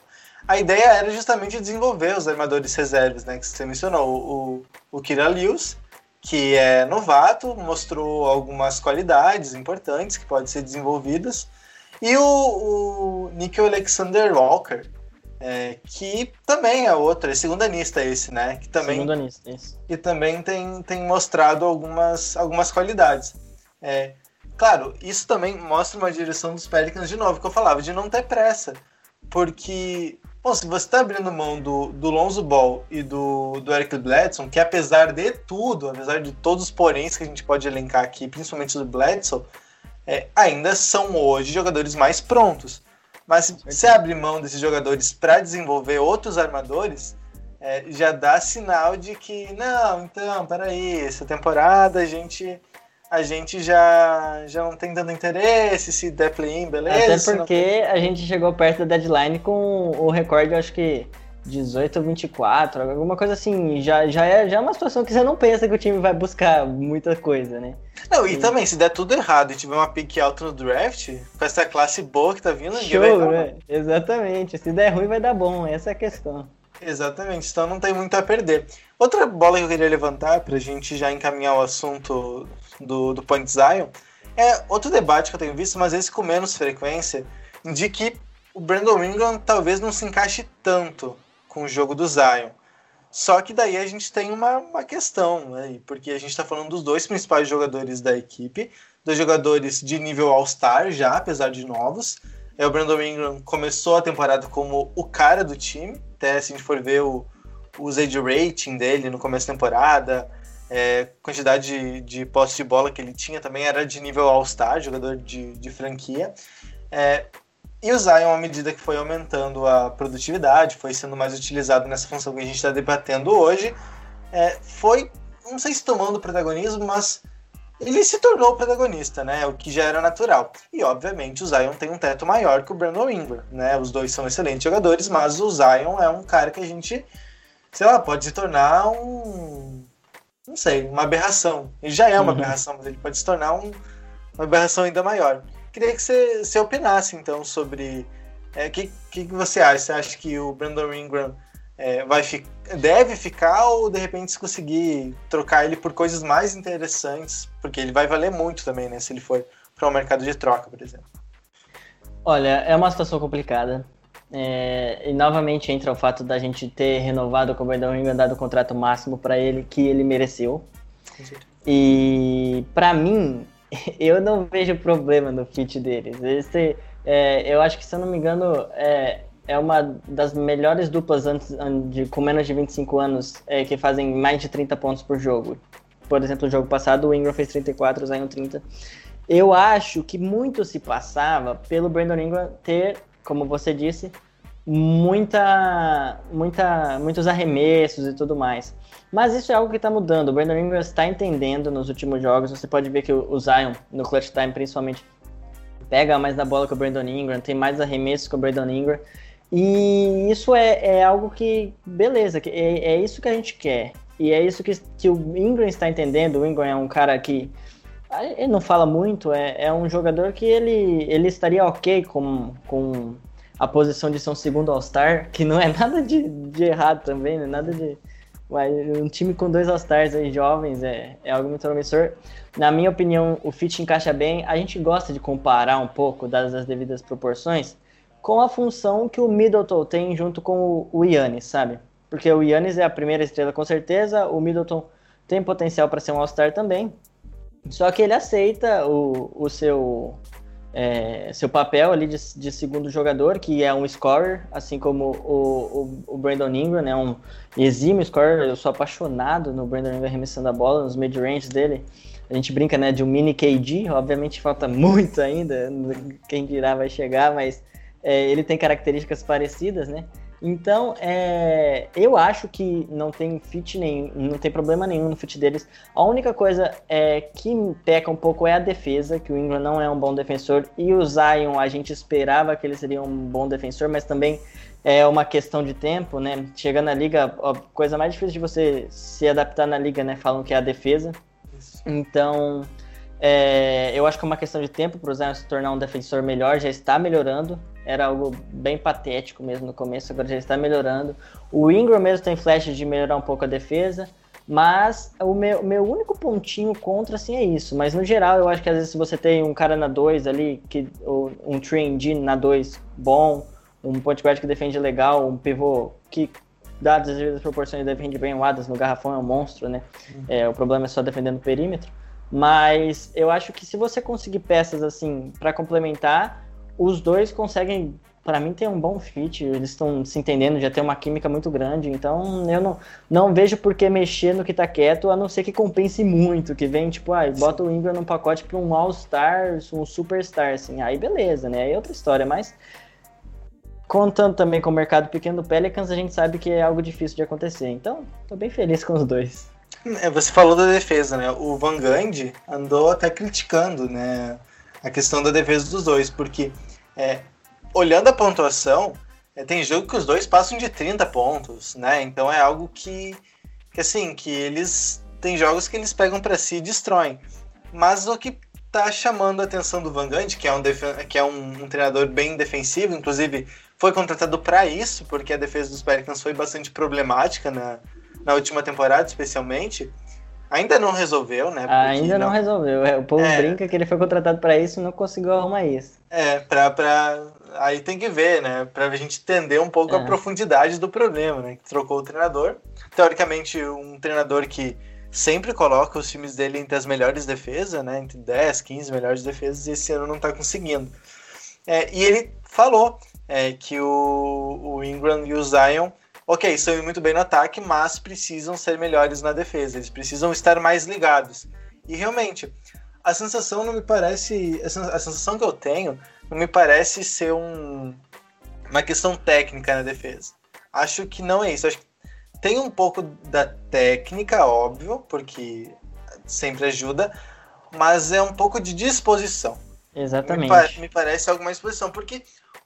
a ideia era justamente desenvolver os armadores reservas, né, que você mencionou, o, o, Kira Lewis, que é novato, mostrou algumas qualidades importantes que podem ser desenvolvidas, e o, o Alexander Walker, é, que também é outro, é segundanista esse, né? Que também, segundanista, isso. Que também tem, tem mostrado algumas, algumas qualidades. É, claro, isso também mostra uma direção dos Pelicans de novo, que eu falava, de não ter pressa. Porque, bom, se você está abrindo mão do, do Lonzo Ball e do, do Eric Bledsoe, que apesar de tudo, apesar de todos os poréns que a gente pode elencar aqui, principalmente do Bledsoe, é, ainda são hoje jogadores mais prontos. Mas se abrir mão desses jogadores para desenvolver outros armadores, é, já dá sinal de que, não, então, peraí, essa temporada a gente a gente já, já não tem dando interesse, se der play-in, beleza. Até porque a gente chegou perto da deadline com o recorde, acho que 18 ou 24, alguma coisa assim. Já, já, é, já é uma situação que você não pensa que o time vai buscar muita coisa, né? Não, e, e também, se der tudo errado e tiver uma pick alta no draft, com essa classe boa que tá vindo, Show, vai dar né? Exatamente. Se der ruim, vai dar bom. Essa é a questão. Exatamente, então não tem muito a perder. Outra bola que eu queria levantar pra gente já encaminhar o assunto do, do Point Zion é outro debate que eu tenho visto, mas esse com menos frequência, de que o Brandon Ingram talvez não se encaixe tanto com o jogo do Zion. Só que daí a gente tem uma, uma questão, né? porque a gente está falando dos dois principais jogadores da equipe, dois jogadores de nível All-Star já, apesar de novos. É, o Brandon Ingram começou a temporada como o cara do time, até se a gente for ver o, o age rating dele no começo da temporada, é, quantidade de, de posse de bola que ele tinha também era de nível All-Star, jogador de, de franquia. É, e o Zion, à medida que foi aumentando a produtividade, foi sendo mais utilizado nessa função que a gente está debatendo hoje, é, foi, não sei se tomando protagonismo, mas ele se tornou o protagonista, né? O que já era natural. E obviamente o Zion tem um teto maior que o Brandon Ingram, né? Os dois são excelentes jogadores, mas o Zion é um cara que a gente, sei lá, pode se tornar um, não sei, uma aberração. Ele já é uma uhum. aberração, mas ele pode se tornar um, uma aberração ainda maior. Queria que você, você opinasse então sobre o é, que, que você acha? Você acha que o Brandon Ingram é, vai fi deve ficar ou de repente se conseguir trocar ele por coisas mais interessantes, porque ele vai valer muito também, né? Se ele for para o um mercado de troca, por exemplo. Olha, é uma situação complicada. É, e novamente entra o fato da gente ter renovado com o Brandon Ingram, dado o contrato máximo para ele que ele mereceu. E para mim, [laughs] eu não vejo problema no fit deles. Esse, é, eu acho que, se eu não me engano, é, é uma das melhores duplas antes, de, com menos de 25 anos é, que fazem mais de 30 pontos por jogo. Por exemplo, no jogo passado o Ingram fez 34, o Zion 30. Eu acho que muito se passava pelo Brandon Ingram ter, como você disse, muita, muita, muitos arremessos e tudo mais. Mas isso é algo que está mudando. O Brandon Ingram está entendendo nos últimos jogos. Você pode ver que o Zion, no clutch time principalmente, pega mais na bola que o Brandon Ingram, tem mais arremessos que o Brandon Ingram. E isso é, é algo que, beleza, que é, é, isso que a gente quer. E é isso que, que o Ingram está entendendo. O Ingram é um cara que. Ele não fala muito, é, é um jogador que ele, ele estaria ok com, com a posição de ser um segundo All-Star, que não é [laughs] nada de, de errado também, né? Nada de. Um time com dois All-Stars aí jovens é, é algo muito promissor. Na minha opinião, o fit encaixa bem. A gente gosta de comparar um pouco, dadas as devidas proporções, com a função que o Middleton tem junto com o Yannis, sabe? Porque o Yannis é a primeira estrela com certeza, o Middleton tem potencial para ser um All-Star também. Só que ele aceita o, o seu, é, seu papel ali de, de, segundo jogador, que é um scorer, assim como o, o, o Brandon Ingram, né? Um exímio scorer. Eu sou apaixonado no Brandon Ingram arremessando a bola, nos mid-range dele. A gente brinca né, de um mini KD, obviamente falta [laughs] muito ainda, quem dirá vai chegar, mas é, ele tem características parecidas, né? Então, é, eu acho que não tem fit nenhum, não tem problema nenhum no fit deles. A única coisa é, que peca um pouco é a defesa, que o Ingram não é um bom defensor, e o Zion a gente esperava que ele seria um bom defensor, mas também é uma questão de tempo, né? Chegando na liga, a coisa mais difícil de você se adaptar na liga, né? Falam que é a defesa. Então, é, eu acho que é uma questão de tempo para o Zion se tornar um defensor melhor, já está melhorando. Era algo bem patético mesmo no começo, agora já está melhorando. O Ingram mesmo tem flashes de melhorar um pouco a defesa, mas o meu, meu único pontinho contra assim é isso. Mas no geral, eu acho que às vezes se você tem um cara na 2 ali, que, um 3 na 2 bom, um point guard que defende legal, um pivô que dadas as devidas proporções defende bem o Adams no garrafão é um monstro, né? Uhum. É, o problema é só defendendo o perímetro. Mas eu acho que se você conseguir peças assim para complementar, os dois conseguem, para mim, ter um bom fit. Eles estão se entendendo, já tem uma química muito grande. Então eu não, não vejo por que mexer no que tá quieto, a não ser que compense muito. Que vem, tipo, ah, bota o Ingram num pacote para um All-Star, um Superstar, assim. Aí beleza, né? Aí é outra história, mas. Contando também com o mercado pequeno do Pelicans, a gente sabe que é algo difícil de acontecer. Então, tô bem feliz com os dois. É, você falou da defesa, né? O Van Gundy andou até criticando, né? A questão da defesa dos dois, porque é, olhando a pontuação, é, tem jogo que os dois passam de 30 pontos, né? Então é algo que, que assim, que eles tem jogos que eles pegam para si e destroem. Mas o que tá chamando a atenção do Van Gundy, que é um, que é um, um treinador bem defensivo, inclusive foi contratado para isso, porque a defesa dos Pelicans foi bastante problemática na, na última temporada, especialmente. Ainda não resolveu, né? Ainda não, não, resolveu. É, o povo é, brinca que ele foi contratado para isso e não conseguiu arrumar isso. É, pra, pra... aí tem que ver, né? Pra a gente entender um pouco é. a profundidade do problema, né? Que trocou o treinador. Teoricamente, um treinador que sempre coloca os times dele entre as melhores defesas, né? Entre 10, 15 melhores defesas, e esse ano não tá conseguindo. É, e ele falou é, que o, o Ingram e o Zion ok, estão muito bem no ataque, mas precisam ser melhores na defesa, eles precisam estar mais ligados. E realmente, a sensação não me parece. A sensação que eu tenho não me parece ser um, uma questão técnica na defesa. Acho que não é isso. Acho que tem um pouco da técnica, óbvio, porque sempre ajuda, mas é um pouco de disposição. Exatamente. Me, me parece alguma disposição, porque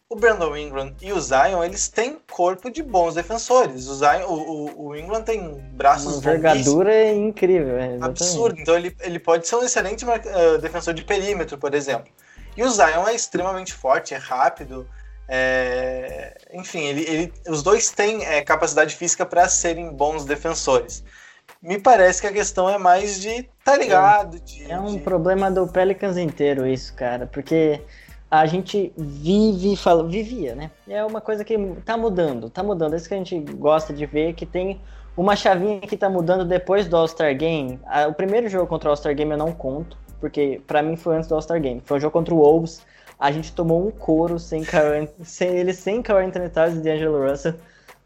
o Brandon Ingram e o Zion, eles têm corpo de bons defensores. O, Zion, o, o, Ingram tem braços Uma envergadura é incrível. É, absurdo. Então ele, ele pode ser um excelente uh, defensor de perímetro, por exemplo. E o Zion é extremamente forte, é rápido. É... Enfim, ele, ele, os dois têm é, capacidade física para serem bons defensores. Me parece que a questão é mais de tá ligado. É, de, é um de... problema do Pelicans inteiro isso, cara, porque a gente vive, fala, vivia, né? É uma coisa que tá mudando, tá mudando. É isso que a gente gosta de ver, que tem uma chavinha que tá mudando depois do All-Star Game. O primeiro jogo contra o All-Star Game eu não conto, porque para mim foi antes do All-Star Game. Foi um jogo contra o Wolves. A gente tomou um couro sem, [laughs] sem ele, sem Carl Anthony Towns e D'Angelo Russell.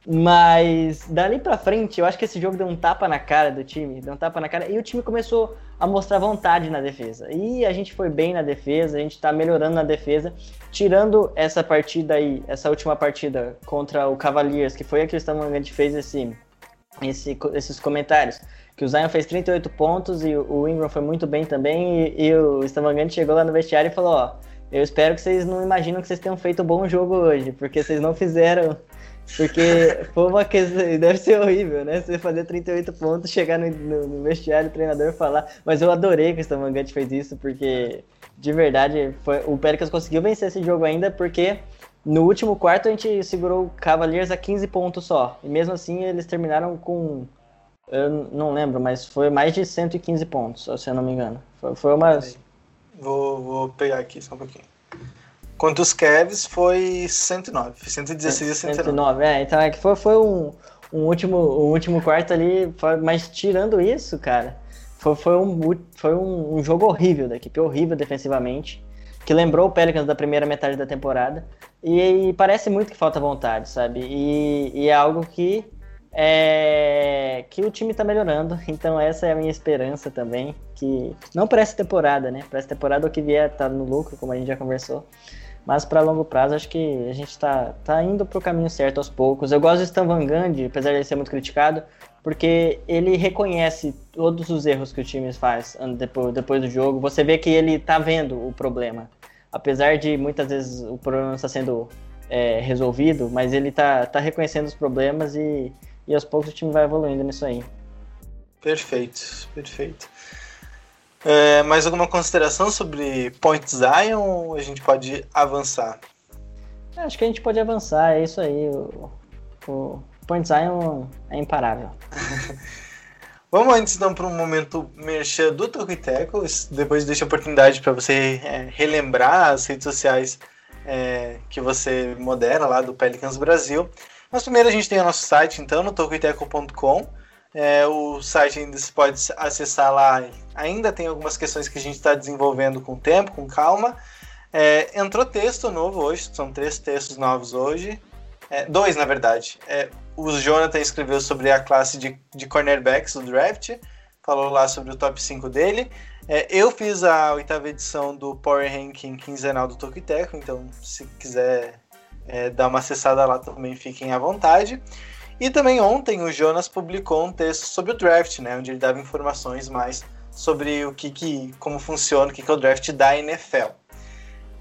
Mas dali pra frente, eu acho que esse jogo deu um tapa na cara do time, deu um tapa na cara, e o time começou a mostrar vontade na defesa. E a gente foi bem na defesa, a gente tá melhorando na defesa, tirando essa partida aí, essa última partida contra o Cavaliers, que foi a que o Stamangante fez esse, esse, esses comentários. Que o Zion fez 38 pontos e o Ingram foi muito bem também, e, e o Stamangante chegou lá no vestiário e falou, ó, eu espero que vocês não imaginam que vocês tenham feito um bom jogo hoje, porque vocês não fizeram porque foi uma questão. Deve ser horrível, né? Você fazer 38 pontos, chegar no, no, no vestiário, o treinador falar. Mas eu adorei que o Stamangante fez isso, porque de verdade foi, o Pelicans conseguiu vencer esse jogo ainda, porque no último quarto a gente segurou o Cavaliers a 15 pontos só. E mesmo assim eles terminaram com. Eu não lembro, mas foi mais de 115 pontos, se eu não me engano. Foi, foi uma. Vou, vou pegar aqui só um pouquinho. Quanto os Cavs foi 109, 116 a 109. 109, é, então é que foi, foi um, um, último, um último quarto ali, mas tirando isso, cara, foi, foi, um, foi um, um, jogo horrível da equipe, horrível defensivamente, que lembrou o Pelicans da primeira metade da temporada, e, e parece muito que falta vontade, sabe? E, e, é algo que é, que o time tá melhorando, [laughs] então essa é a minha esperança também, que não para essa temporada, né? Para essa temporada o que vier tá no lucro, como a gente já conversou, mas para longo prazo, acho que a gente está tá indo para o caminho certo aos poucos. Eu gosto do Stan Van Gundy, apesar de ele ser muito criticado, porque ele reconhece todos os erros que o time faz depois, do jogo. Você vê que ele está vendo o problema. Apesar de muitas vezes o problema não estar sendo é, resolvido, mas ele está tá reconhecendo os problemas e, e aos poucos o time vai evoluindo nisso aí. Perfeito, perfeito. É, mais alguma consideração sobre Point Zion ou a gente pode avançar? Acho que a gente pode avançar, é isso aí. O, o Point Zion é imparável. [laughs] Vamos antes então para um momento merchan do Tocoiteco, depois deixa a oportunidade para você é, relembrar as redes sociais é, que você modera lá do Pelicans Brasil. Mas primeiro a gente tem o nosso site então no tocoiteco.com é, o site ainda se pode acessar lá. Ainda tem algumas questões que a gente está desenvolvendo com tempo, com calma. É, entrou texto novo hoje, são três textos novos hoje. É, dois, na verdade. É, o Jonathan escreveu sobre a classe de, de cornerbacks do draft, falou lá sobre o top 5 dele. É, eu fiz a oitava edição do Power Ranking quinzenal do Tokiteco, então se quiser é, dar uma acessada lá também, fiquem à vontade. E também ontem o Jonas publicou um texto sobre o draft, né, onde ele dava informações mais sobre o que, que como funciona, o que, que é o draft da NFL.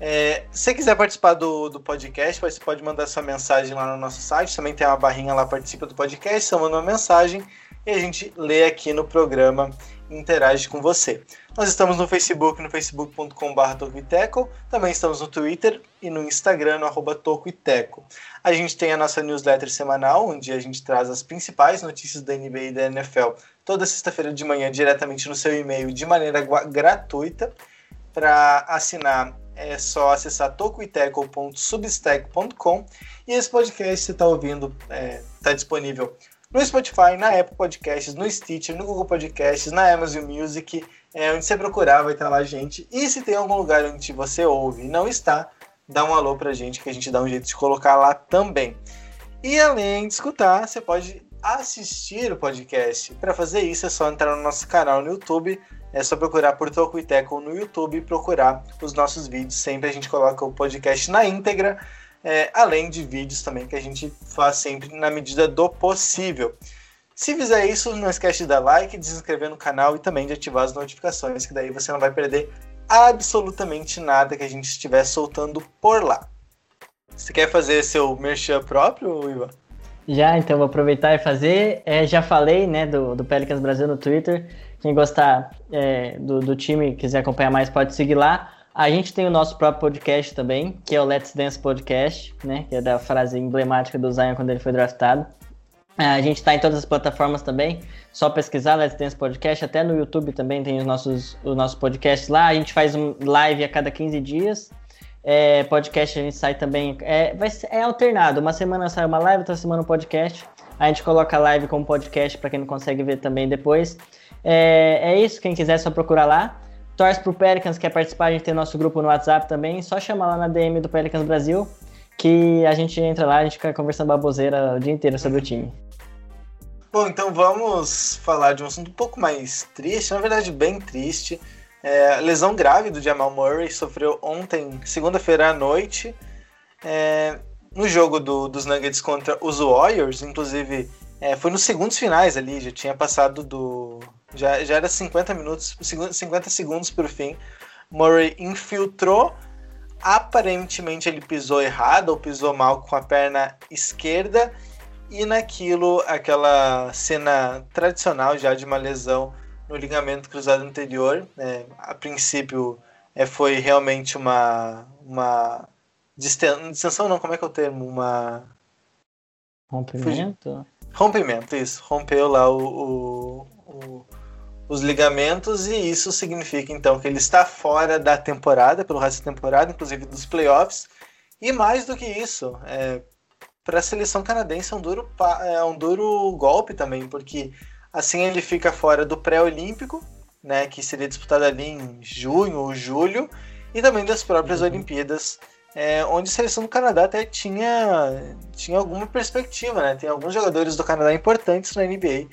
É, se você quiser participar do, do podcast, você pode mandar sua mensagem lá no nosso site. Também tem uma barrinha lá, participa do podcast, você manda uma mensagem e a gente lê aqui no programa e interage com você. Nós estamos no Facebook, no facebook.com.br Tocoiteco. Também estamos no Twitter e no Instagram, no arroba Tocoiteco. A gente tem a nossa newsletter semanal, onde a gente traz as principais notícias da NBA e da NFL toda sexta-feira de manhã diretamente no seu e-mail de maneira gratuita. Para assinar é só acessar tocoiteco.substack.com e esse podcast você está ouvindo está é, tá disponível no Spotify, na Apple Podcasts, no Stitcher, no Google Podcasts, na Amazon Music, é, onde você procurar vai estar lá a gente. E se tem algum lugar onde você ouve e não está, dá um alô pra gente que a gente dá um jeito de colocar lá também. E além de escutar, você pode assistir o podcast. Para fazer isso, é só entrar no nosso canal no YouTube. É só procurar por Toco e Teco no YouTube e procurar os nossos vídeos. Sempre a gente coloca o podcast na íntegra, é, além de vídeos também que a gente faz sempre na medida do possível. Se fizer isso, não esquece de dar like, de se inscrever no canal e também de ativar as notificações, que daí você não vai perder absolutamente nada que a gente estiver soltando por lá. Você quer fazer seu merchan próprio, Ivan? Já, então vou aproveitar e fazer. É, já falei né, do, do Pelicans Brasil no Twitter. Quem gostar é, do, do time quiser acompanhar mais, pode seguir lá. A gente tem o nosso próprio podcast também, que é o Let's Dance Podcast, né? Que é da frase emblemática do Zion quando ele foi draftado. É, a gente está em todas as plataformas também, só pesquisar Let's Dance Podcast, até no YouTube também tem os nossos, os nossos podcasts lá. A gente faz um live a cada 15 dias. É, podcast a gente sai também. É, vai é alternado. Uma semana sai uma live, outra semana um podcast. A gente coloca a live como podcast para quem não consegue ver também depois. É, é isso, quem quiser é só procurar lá. Torce pro Pelicans, quer participar, a gente tem nosso grupo no WhatsApp também. Só chamar lá na DM do Pelicans Brasil que a gente entra lá, a gente fica conversando baboseira o dia inteiro sobre o time. Bom, então vamos falar de um assunto um pouco mais triste, na verdade bem triste. É, lesão grave do Jamal Murray, sofreu ontem, segunda-feira à noite, é, no jogo do, dos Nuggets contra os Warriors, inclusive é, foi nos segundos finais ali, já tinha passado do. Já, já era 50 minutos, 50 segundos por fim. Murray infiltrou. Aparentemente ele pisou errado ou pisou mal com a perna esquerda. E naquilo aquela cena tradicional já de uma lesão no ligamento cruzado anterior né? a princípio é, foi realmente uma uma distensão não como é que é o termo? Uma rompimento? Rompimento isso. Rompeu lá o, o, o os ligamentos e isso significa então que ele está fora da temporada, pelo resto da temporada, inclusive dos playoffs. E mais do que isso, é, para a seleção canadense é um, duro, é um duro golpe também, porque assim ele fica fora do pré-olímpico, né, que seria disputado ali em junho ou julho, e também das próprias uhum. Olimpíadas, é, onde a seleção do Canadá até tinha, tinha alguma perspectiva, né? Tem alguns jogadores do Canadá importantes na NBA,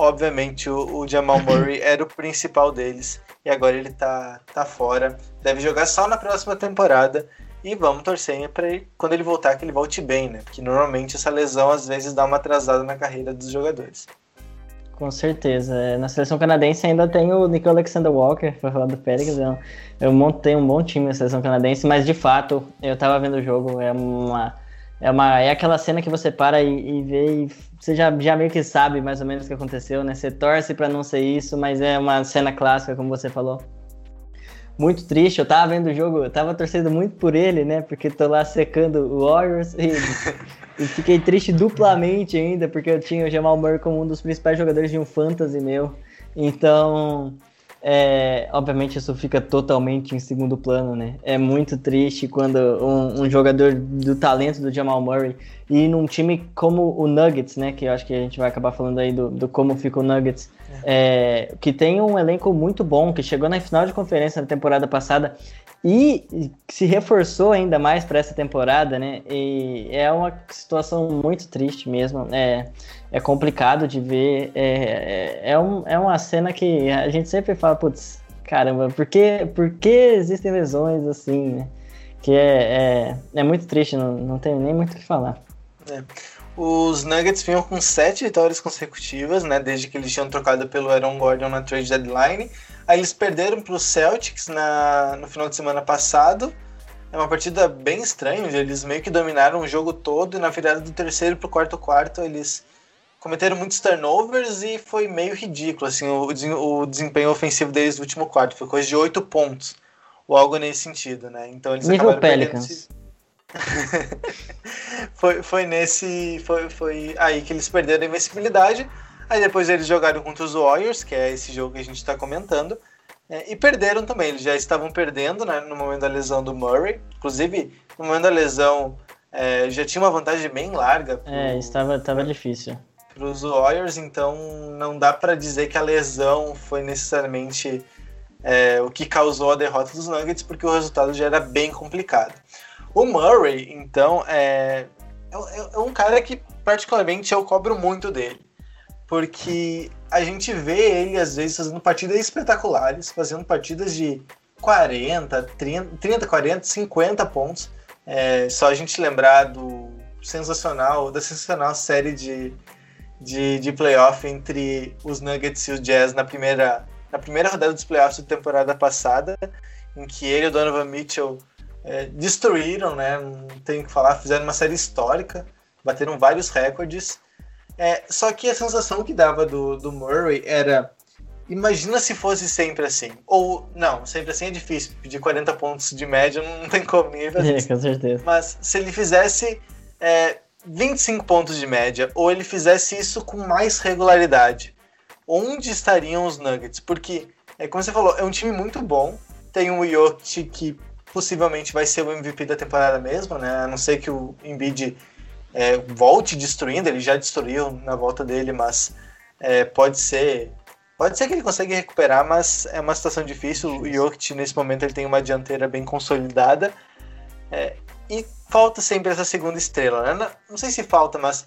Obviamente o, o Jamal Murray era o principal deles e agora ele tá, tá fora. Deve jogar só na próxima temporada. E vamos torcer para quando ele voltar que ele volte bem, né? Porque normalmente essa lesão às vezes dá uma atrasada na carreira dos jogadores. Com certeza. É, na seleção canadense ainda tem o Nico Alexander Walker, para falar do Pérez. Eu montei um bom time na seleção canadense, mas de fato, eu tava vendo o jogo, é uma é, uma, é aquela cena que você para e, e vê e você já, já meio que sabe mais ou menos o que aconteceu, né? Você torce para não ser isso, mas é uma cena clássica, como você falou. Muito triste, eu tava vendo o jogo, eu tava torcendo muito por ele, né? Porque tô lá secando o Warriors e, [laughs] e fiquei triste duplamente ainda, porque eu tinha o Jamal Murray como um dos principais jogadores de um fantasy meu. Então, é, obviamente isso fica totalmente em segundo plano, né? É muito triste quando um, um, jogador do talento do Jamal Murray e num time como o Nuggets, né? Que eu acho que a gente vai acabar falando aí do, do como fica o Nuggets, é. É, que tem um elenco muito bom, que chegou na final de conferência na temporada passada e se reforçou ainda mais para essa temporada, né? E é uma situação muito triste mesmo. É, é complicado de ver. É, é, é, um, é uma cena que a gente sempre fala, putz, caramba, por que, por que existem lesões assim, né? Que é, é, é muito triste, não, não tem nem muito o que falar. É. Os Nuggets vinham com sete vitórias consecutivas, né? Desde que eles tinham trocado pelo Aaron Gordon na trade deadline. Aí eles perderam para os Celtics na, no final de semana passado. É uma partida bem estranha, eles meio que dominaram o jogo todo e na virada do terceiro para o quarto quarto eles cometeram muitos turnovers e foi meio ridículo assim o, o desempenho ofensivo deles no último quarto. Foi coisa de oito pontos ou algo nesse sentido, né? Então eles Nível acabaram Pelicans. [laughs] foi, foi nesse. Foi, foi aí que eles perderam a invencibilidade. Aí depois eles jogaram contra os Warriors, que é esse jogo que a gente está comentando. É, e perderam também, eles já estavam perdendo né, no momento da lesão do Murray. Inclusive, no momento da lesão, é, já tinha uma vantagem bem larga. Pro, é, estava, estava difícil. Para os Warriors, então não dá para dizer que a lesão foi necessariamente é, o que causou a derrota dos Nuggets, porque o resultado já era bem complicado. O Murray, então, é, é, é um cara que particularmente eu cobro muito dele. Porque a gente vê ele, às vezes, fazendo partidas espetaculares, fazendo partidas de 40, 30, 30 40, 50 pontos. É, só a gente lembrar do sensacional, da sensacional série de, de, de playoff entre os Nuggets e os Jazz na primeira, na primeira rodada dos playoffs da temporada passada, em que ele e o Donovan Mitchell é, destruíram, né? Não tenho que falar, fizeram uma série histórica, bateram vários recordes. É, só que a sensação que dava do, do Murray era Imagina se fosse sempre assim. Ou, não, sempre assim é difícil. Pedir 40 pontos de média não tem como ninguém fazer. É, com certeza. Mas se ele fizesse é, 25 pontos de média, ou ele fizesse isso com mais regularidade, onde estariam os Nuggets? Porque, é, como você falou, é um time muito bom. Tem um Jokic que possivelmente vai ser o MVP da temporada mesmo, né? A não ser que o Embiid é, volte destruindo, ele já destruiu na volta dele, mas é, pode ser Pode ser que ele consiga recuperar, mas é uma situação difícil. O Jokic, nesse momento, ele tem uma dianteira bem consolidada. É, e falta sempre essa segunda estrela. Né? Não, sei se falta, mas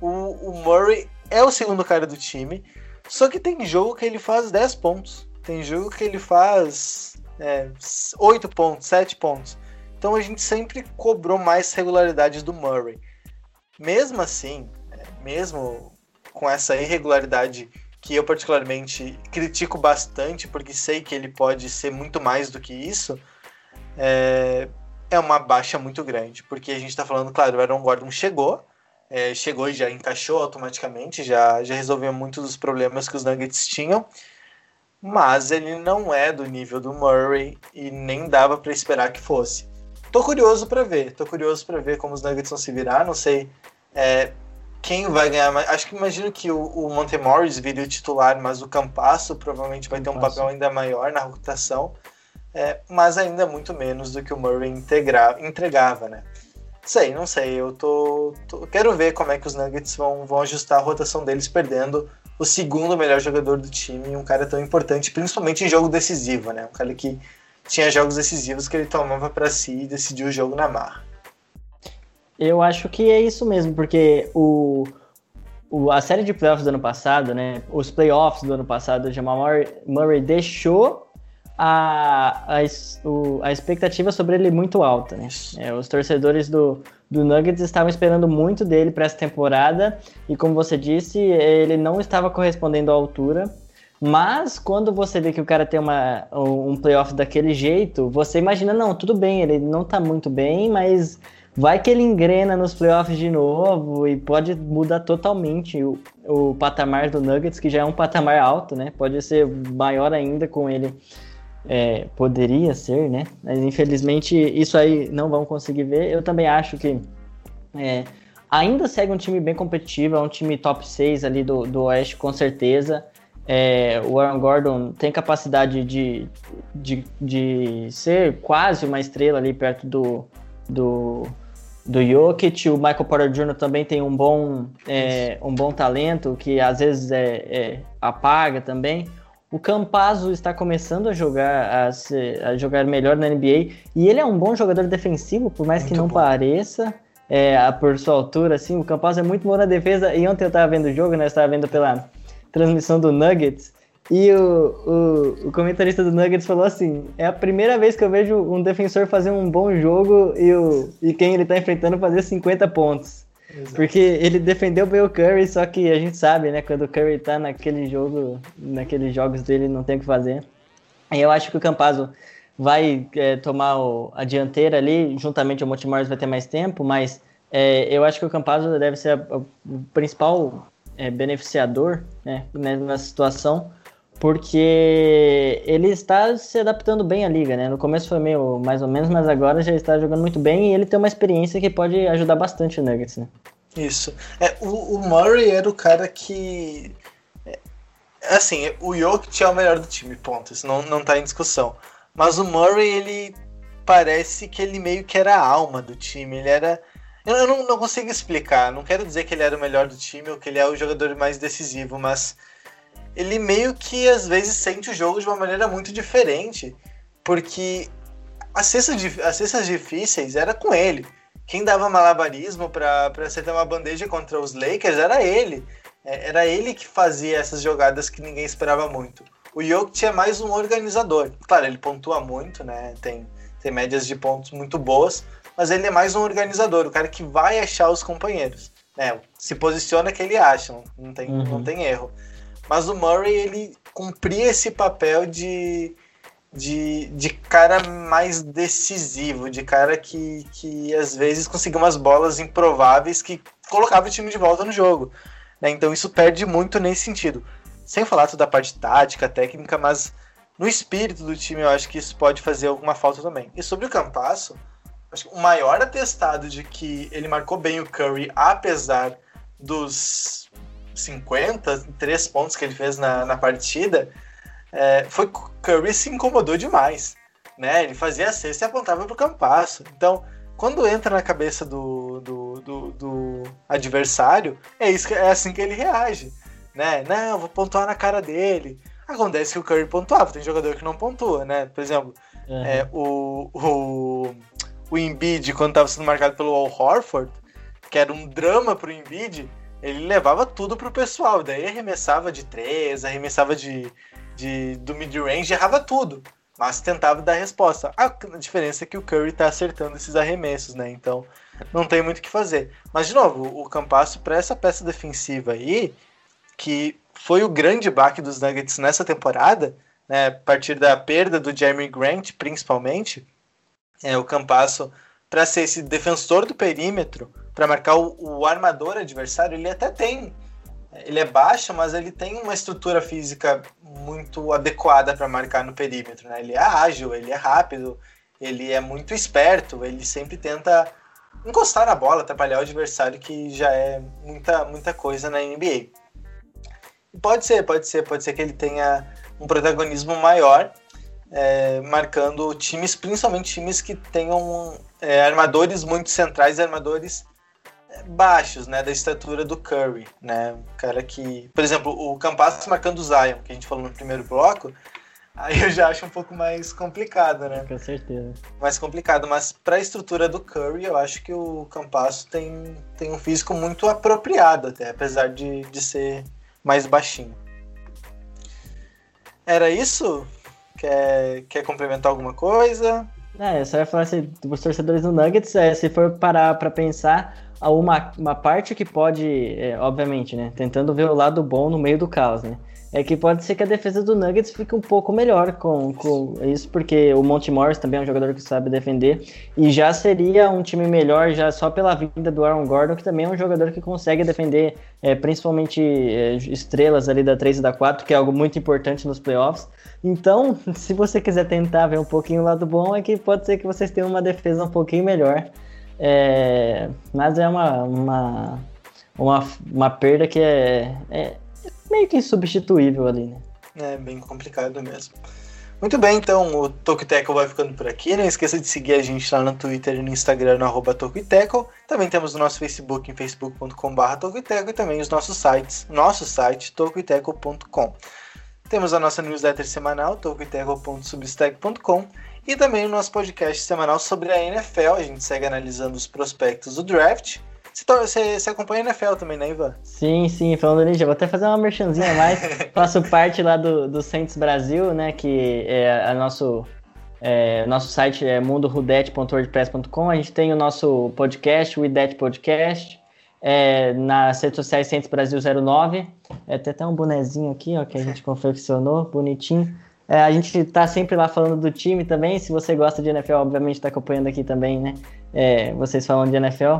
o, o, Murray é o segundo cara do time. Só que tem jogo que ele faz 10 pontos. Tem jogo que ele faz é, 8 pontos, 7 pontos. Então a gente sempre cobrou mais regularidades do Murray. Mesmo assim, é, mesmo com essa irregularidade que eu particularmente critico bastante, porque sei que ele pode ser muito mais do que isso, é, é uma baixa muito grande. Porque a gente está falando, claro, o Aaron Gordon chegou, é, chegou e já encaixou automaticamente, já, já resolveu muitos dos problemas que os Nuggets tinham, mas ele não é do nível do Murray e nem dava para esperar que fosse. Tô curioso para ver, tô curioso para ver como os Nuggets vão se virar, não sei. É, quem vai ganhar mais. Acho que imagino que o, o Montemorris vire o titular, mas o Campasso provavelmente vai ter um papel ainda maior na rotação, é, mas ainda muito menos do que o Murray integra, entregava, né? Sei, não sei. Eu tô, tô, Quero ver como é que os Nuggets vão, vão ajustar a rotação deles, perdendo o segundo melhor jogador do time, um cara tão importante, principalmente em jogo decisivo, né? Um cara que tinha jogos decisivos que ele tomava para si e decidiu o jogo na marra. Eu acho que é isso mesmo, porque o, o, a série de playoffs do ano passado, né? Os playoffs do ano passado, o Jamal Murray, Murray deixou a, a, o, a expectativa sobre ele muito alta, né? É, os torcedores do, do Nuggets estavam esperando muito dele para essa temporada e, como você disse, ele não estava correspondendo à altura. Mas quando você vê que o cara tem uma, um playoff daquele jeito, você imagina, não, tudo bem, ele não tá muito bem, mas vai que ele engrena nos playoffs de novo e pode mudar totalmente o, o patamar do Nuggets, que já é um patamar alto, né? Pode ser maior ainda com ele. É, poderia ser, né? Mas infelizmente isso aí não vão conseguir ver. Eu também acho que é, ainda segue um time bem competitivo, é um time top 6 ali do, do Oeste, com certeza. É, o Aaron Gordon tem capacidade de, de, de ser quase uma estrela ali perto do, do, do Jokic. O Michael Porter Jr. também tem um bom, é, um bom talento que às vezes é, é, apaga também. O Campazzo está começando a jogar a, ser, a, jogar melhor na NBA e ele é um bom jogador defensivo, por mais muito que não bom. pareça. É, por sua altura, assim, o Campazzo é muito bom na defesa. E ontem eu estava vendo o jogo, né? Eu estava vendo pela transmissão do Nuggets. E o, o, o, comentarista do Nuggets falou assim: é a primeira vez que eu vejo um defensor fazer um bom jogo e, o, e quem ele tá enfrentando fazer 50 pontos. Porque ele defendeu bem o Curry, só que a gente sabe, né? Quando o Curry tá naquele jogo, naqueles jogos dele, não tem o que fazer. E eu acho que o Campazzo vai é, tomar o, a dianteira ali, juntamente ao Monte vai ter mais tempo, mas é, eu acho que o Campazzo deve ser a, a, o principal é, beneficiador né, nessa situação porque ele está se adaptando bem à liga, né? No começo foi meio mais ou menos, mas agora já está jogando muito bem e ele tem uma experiência que pode ajudar bastante o Nuggets, né? Isso. É, o, o Murray era o cara que. É, assim, o Jokic é o melhor do time, ponto. Isso não, não tá em discussão. Mas o Murray, ele parece que ele meio que era a alma do time. Ele era. Eu não, não consigo explicar. Não quero dizer que ele era o melhor do time ou que ele é o jogador mais decisivo, mas ele meio que às vezes sente o jogo de uma maneira muito diferente, porque as cestas, as cestas difíceis era com ele. quem dava malabarismo para acertar uma bandeja contra os Lakers era ele. É, era ele que fazia essas jogadas que ninguém esperava muito. O Jokic é mais um organizador. Claro, ele pontua muito, né? Tem, tem médias de pontos muito boas, mas ele é mais um organizador, o cara que vai achar os companheiros. Né? Se posiciona que ele acha, não tem, uhum. não tem erro. Mas o Murray, ele cumpria esse papel de, de, de cara mais decisivo, de cara que, que às vezes conseguia umas bolas improváveis que colocava o time de volta no jogo. Né? Então isso perde muito nesse sentido. Sem falar toda a parte tática, técnica, mas no espírito do time eu acho que isso pode fazer alguma falta também. E sobre o Campasso, acho que o maior atestado de que ele marcou bem o Curry, apesar dos 53 pontos que ele fez na, na partida, é, foi que o Curry se incomodou demais. Né? Ele fazia a cesta e apontava para o Campasso. Então, quando entra na cabeça do, do, do, do, adversário, é, isso, é assim que ele reage. Né? Não, vou pontuar na cara dele. Acontece que o Curry pontuava, tem jogador que não pontua, né? Por exemplo, uhum. é, o, o, o Embiid, quando estava sendo marcado pelo Al Horford, que era um drama pro Embiid, ele levava tudo pro pessoal. Daí arremessava de três, arremessava de, de do mid-range, errava tudo mas tentava dar resposta. A diferença é que o Curry está acertando esses arremessos, né? Então não tem muito o que fazer. Mas, de novo, o Campasso, para essa peça defensiva aí, que foi o grande baque dos Nuggets nessa temporada, né, a partir da perda do Jeremy Grant, principalmente, é, o Campasso, para ser esse defensor do perímetro, para marcar o, o armador adversário, ele até tem ele é baixo, mas ele tem uma estrutura física muito adequada para marcar no perímetro. Né? Ele é ágil, ele é rápido, ele é muito esperto, ele sempre tenta encostar na bola, atrapalhar o adversário, que já é muita, muita coisa na NBA. pode ser, pode ser, pode ser que ele tenha um protagonismo maior, é, marcando times, principalmente times que tenham é, armadores muito centrais, armadores baixos, né, da estatura do Curry, né, um cara que, por exemplo, o Campas marcando o Zion, que a gente falou no primeiro bloco, aí eu já acho um pouco mais complicado, né? Com certeza. Mais complicado, mas para a estrutura do Curry, eu acho que o Campasso tem, tem um físico muito apropriado até, apesar de, de ser mais baixinho. Era isso? Quer, quer complementar alguma coisa? É, eu só ia falar assim, os torcedores do Nuggets, é, se for parar para pensar, uma, uma parte que pode, é, obviamente, né, tentando ver o lado bom no meio do caos, né, é que pode ser que a defesa do Nuggets fique um pouco melhor com, com isso, porque o Monte Morris também é um jogador que sabe defender, e já seria um time melhor já só pela vinda do Aaron Gordon, que também é um jogador que consegue defender é, principalmente é, estrelas ali da 3 e da 4, que é algo muito importante nos playoffs. Então, [laughs] se você quiser tentar ver um pouquinho o lado bom, é que pode ser que vocês tenham uma defesa um pouquinho melhor. É, mas é uma, uma, uma, uma perda que é, é meio que insubstituível ali, né? É bem complicado mesmo. Muito bem, então o Tokiteco vai ficando por aqui. Não esqueça de seguir a gente lá no Twitter e no Instagram, no Tokiteco. Também temos o nosso Facebook em facebook.com.br Tokiteco e também os nossos sites, nosso site, tokiteco.com. Temos a nossa newsletter semanal, tokiteco.substack.com e também o nosso podcast semanal sobre a NFL. A gente segue analisando os prospectos do draft. Você, você acompanha a NFL também, né, Ivan? Sim, sim. Falando nisso, vou até fazer uma merchanzinha a mais. [laughs] Faço parte lá do, do Saints Brasil, né? Que é a nosso, é, nosso site é mundorudete.wordpress.com. A gente tem o nosso podcast, o IDET Podcast. É, nas redes sociais Saints Brasil 09. É, tem até um bonezinho aqui, ó, que a [laughs] gente confeccionou, bonitinho. É, a gente tá sempre lá falando do time também. Se você gosta de NFL, obviamente tá acompanhando aqui também, né? É, vocês falando de NFL.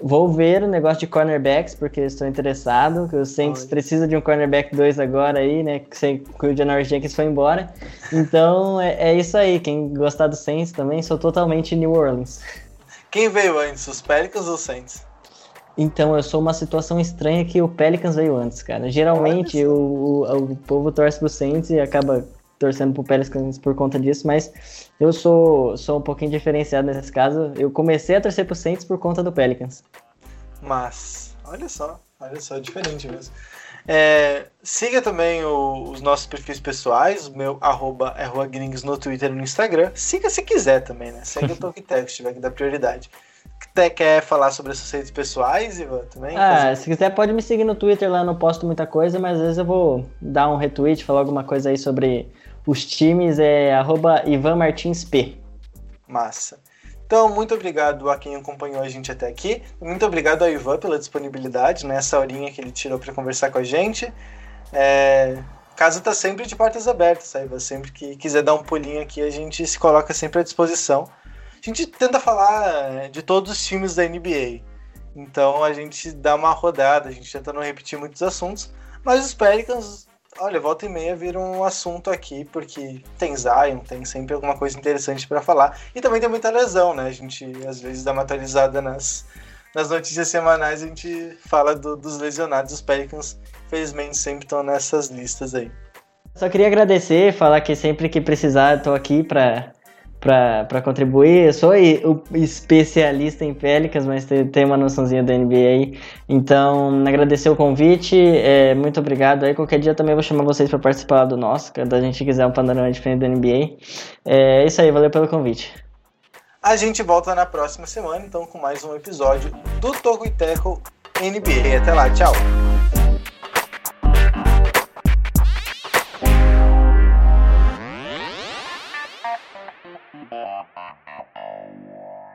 Vou ver o negócio de cornerbacks, porque estou interessado. Que o Saints Oi. precisa de um cornerback 2 agora aí, né? Que o Janoris Jenkins foi embora. Então é, é, isso aí. Quem gostar do Saints também, sou totalmente New Orleans. Quem veio antes, os Pelicans ou os Saints? Então, eu sou uma situação estranha que o Pelicans veio antes, cara. Geralmente o, o, o povo torce pro Saints e acaba torcendo pro Pelicans por conta disso, mas eu sou, sou um pouquinho diferenciado nesse caso. Eu comecei a torcer pro Saints por conta do Pelicans. Mas, olha só, olha só, diferente mesmo. É, siga também o, os nossos perfis pessoais, o meu arroba é Gringos no Twitter e no Instagram. Siga se quiser também, né? Segue o Tokitex, se tiver que dar prioridade. até quer falar sobre as suas redes pessoais, Ivan, também? Ah, se quiser pode me seguir no Twitter, lá não posto muita coisa, mas às vezes eu vou dar um retweet, falar alguma coisa aí sobre os times, é arroba Ivan Martins P. Massa. Então, muito obrigado a quem acompanhou a gente até aqui. Muito obrigado ao Ivan pela disponibilidade, né? Essa horinha que ele tirou para conversar com a gente. É... Casa tá sempre de portas abertas, saiba. Sempre que quiser dar um pulinho aqui, a gente se coloca sempre à disposição. A gente tenta falar é, de todos os times da NBA. Então a gente dá uma rodada, a gente tenta não repetir muitos assuntos. Mas os Pelicans olha, volta e meia vira um assunto aqui, porque tem Zion, tem sempre alguma coisa interessante para falar. E também tem muita lesão, né? A gente às vezes dá uma atualizada nas, nas notícias semanais, a gente fala do, dos lesionados. Os Pelicans, felizmente, sempre estão nessas listas aí. Só queria agradecer, falar que sempre que precisar, estou aqui para para contribuir. Eu sou especialista em Pelicans, mas tenho uma noçãozinha da NBA. Então, agradecer o convite. É, muito obrigado. Aí, qualquer dia também vou chamar vocês para participar do nosso, quando a gente quiser um panorama diferente da NBA. É isso aí, valeu pelo convite. A gente volta na próxima semana, então, com mais um episódio do Toco e Teco NBA. Até lá, tchau!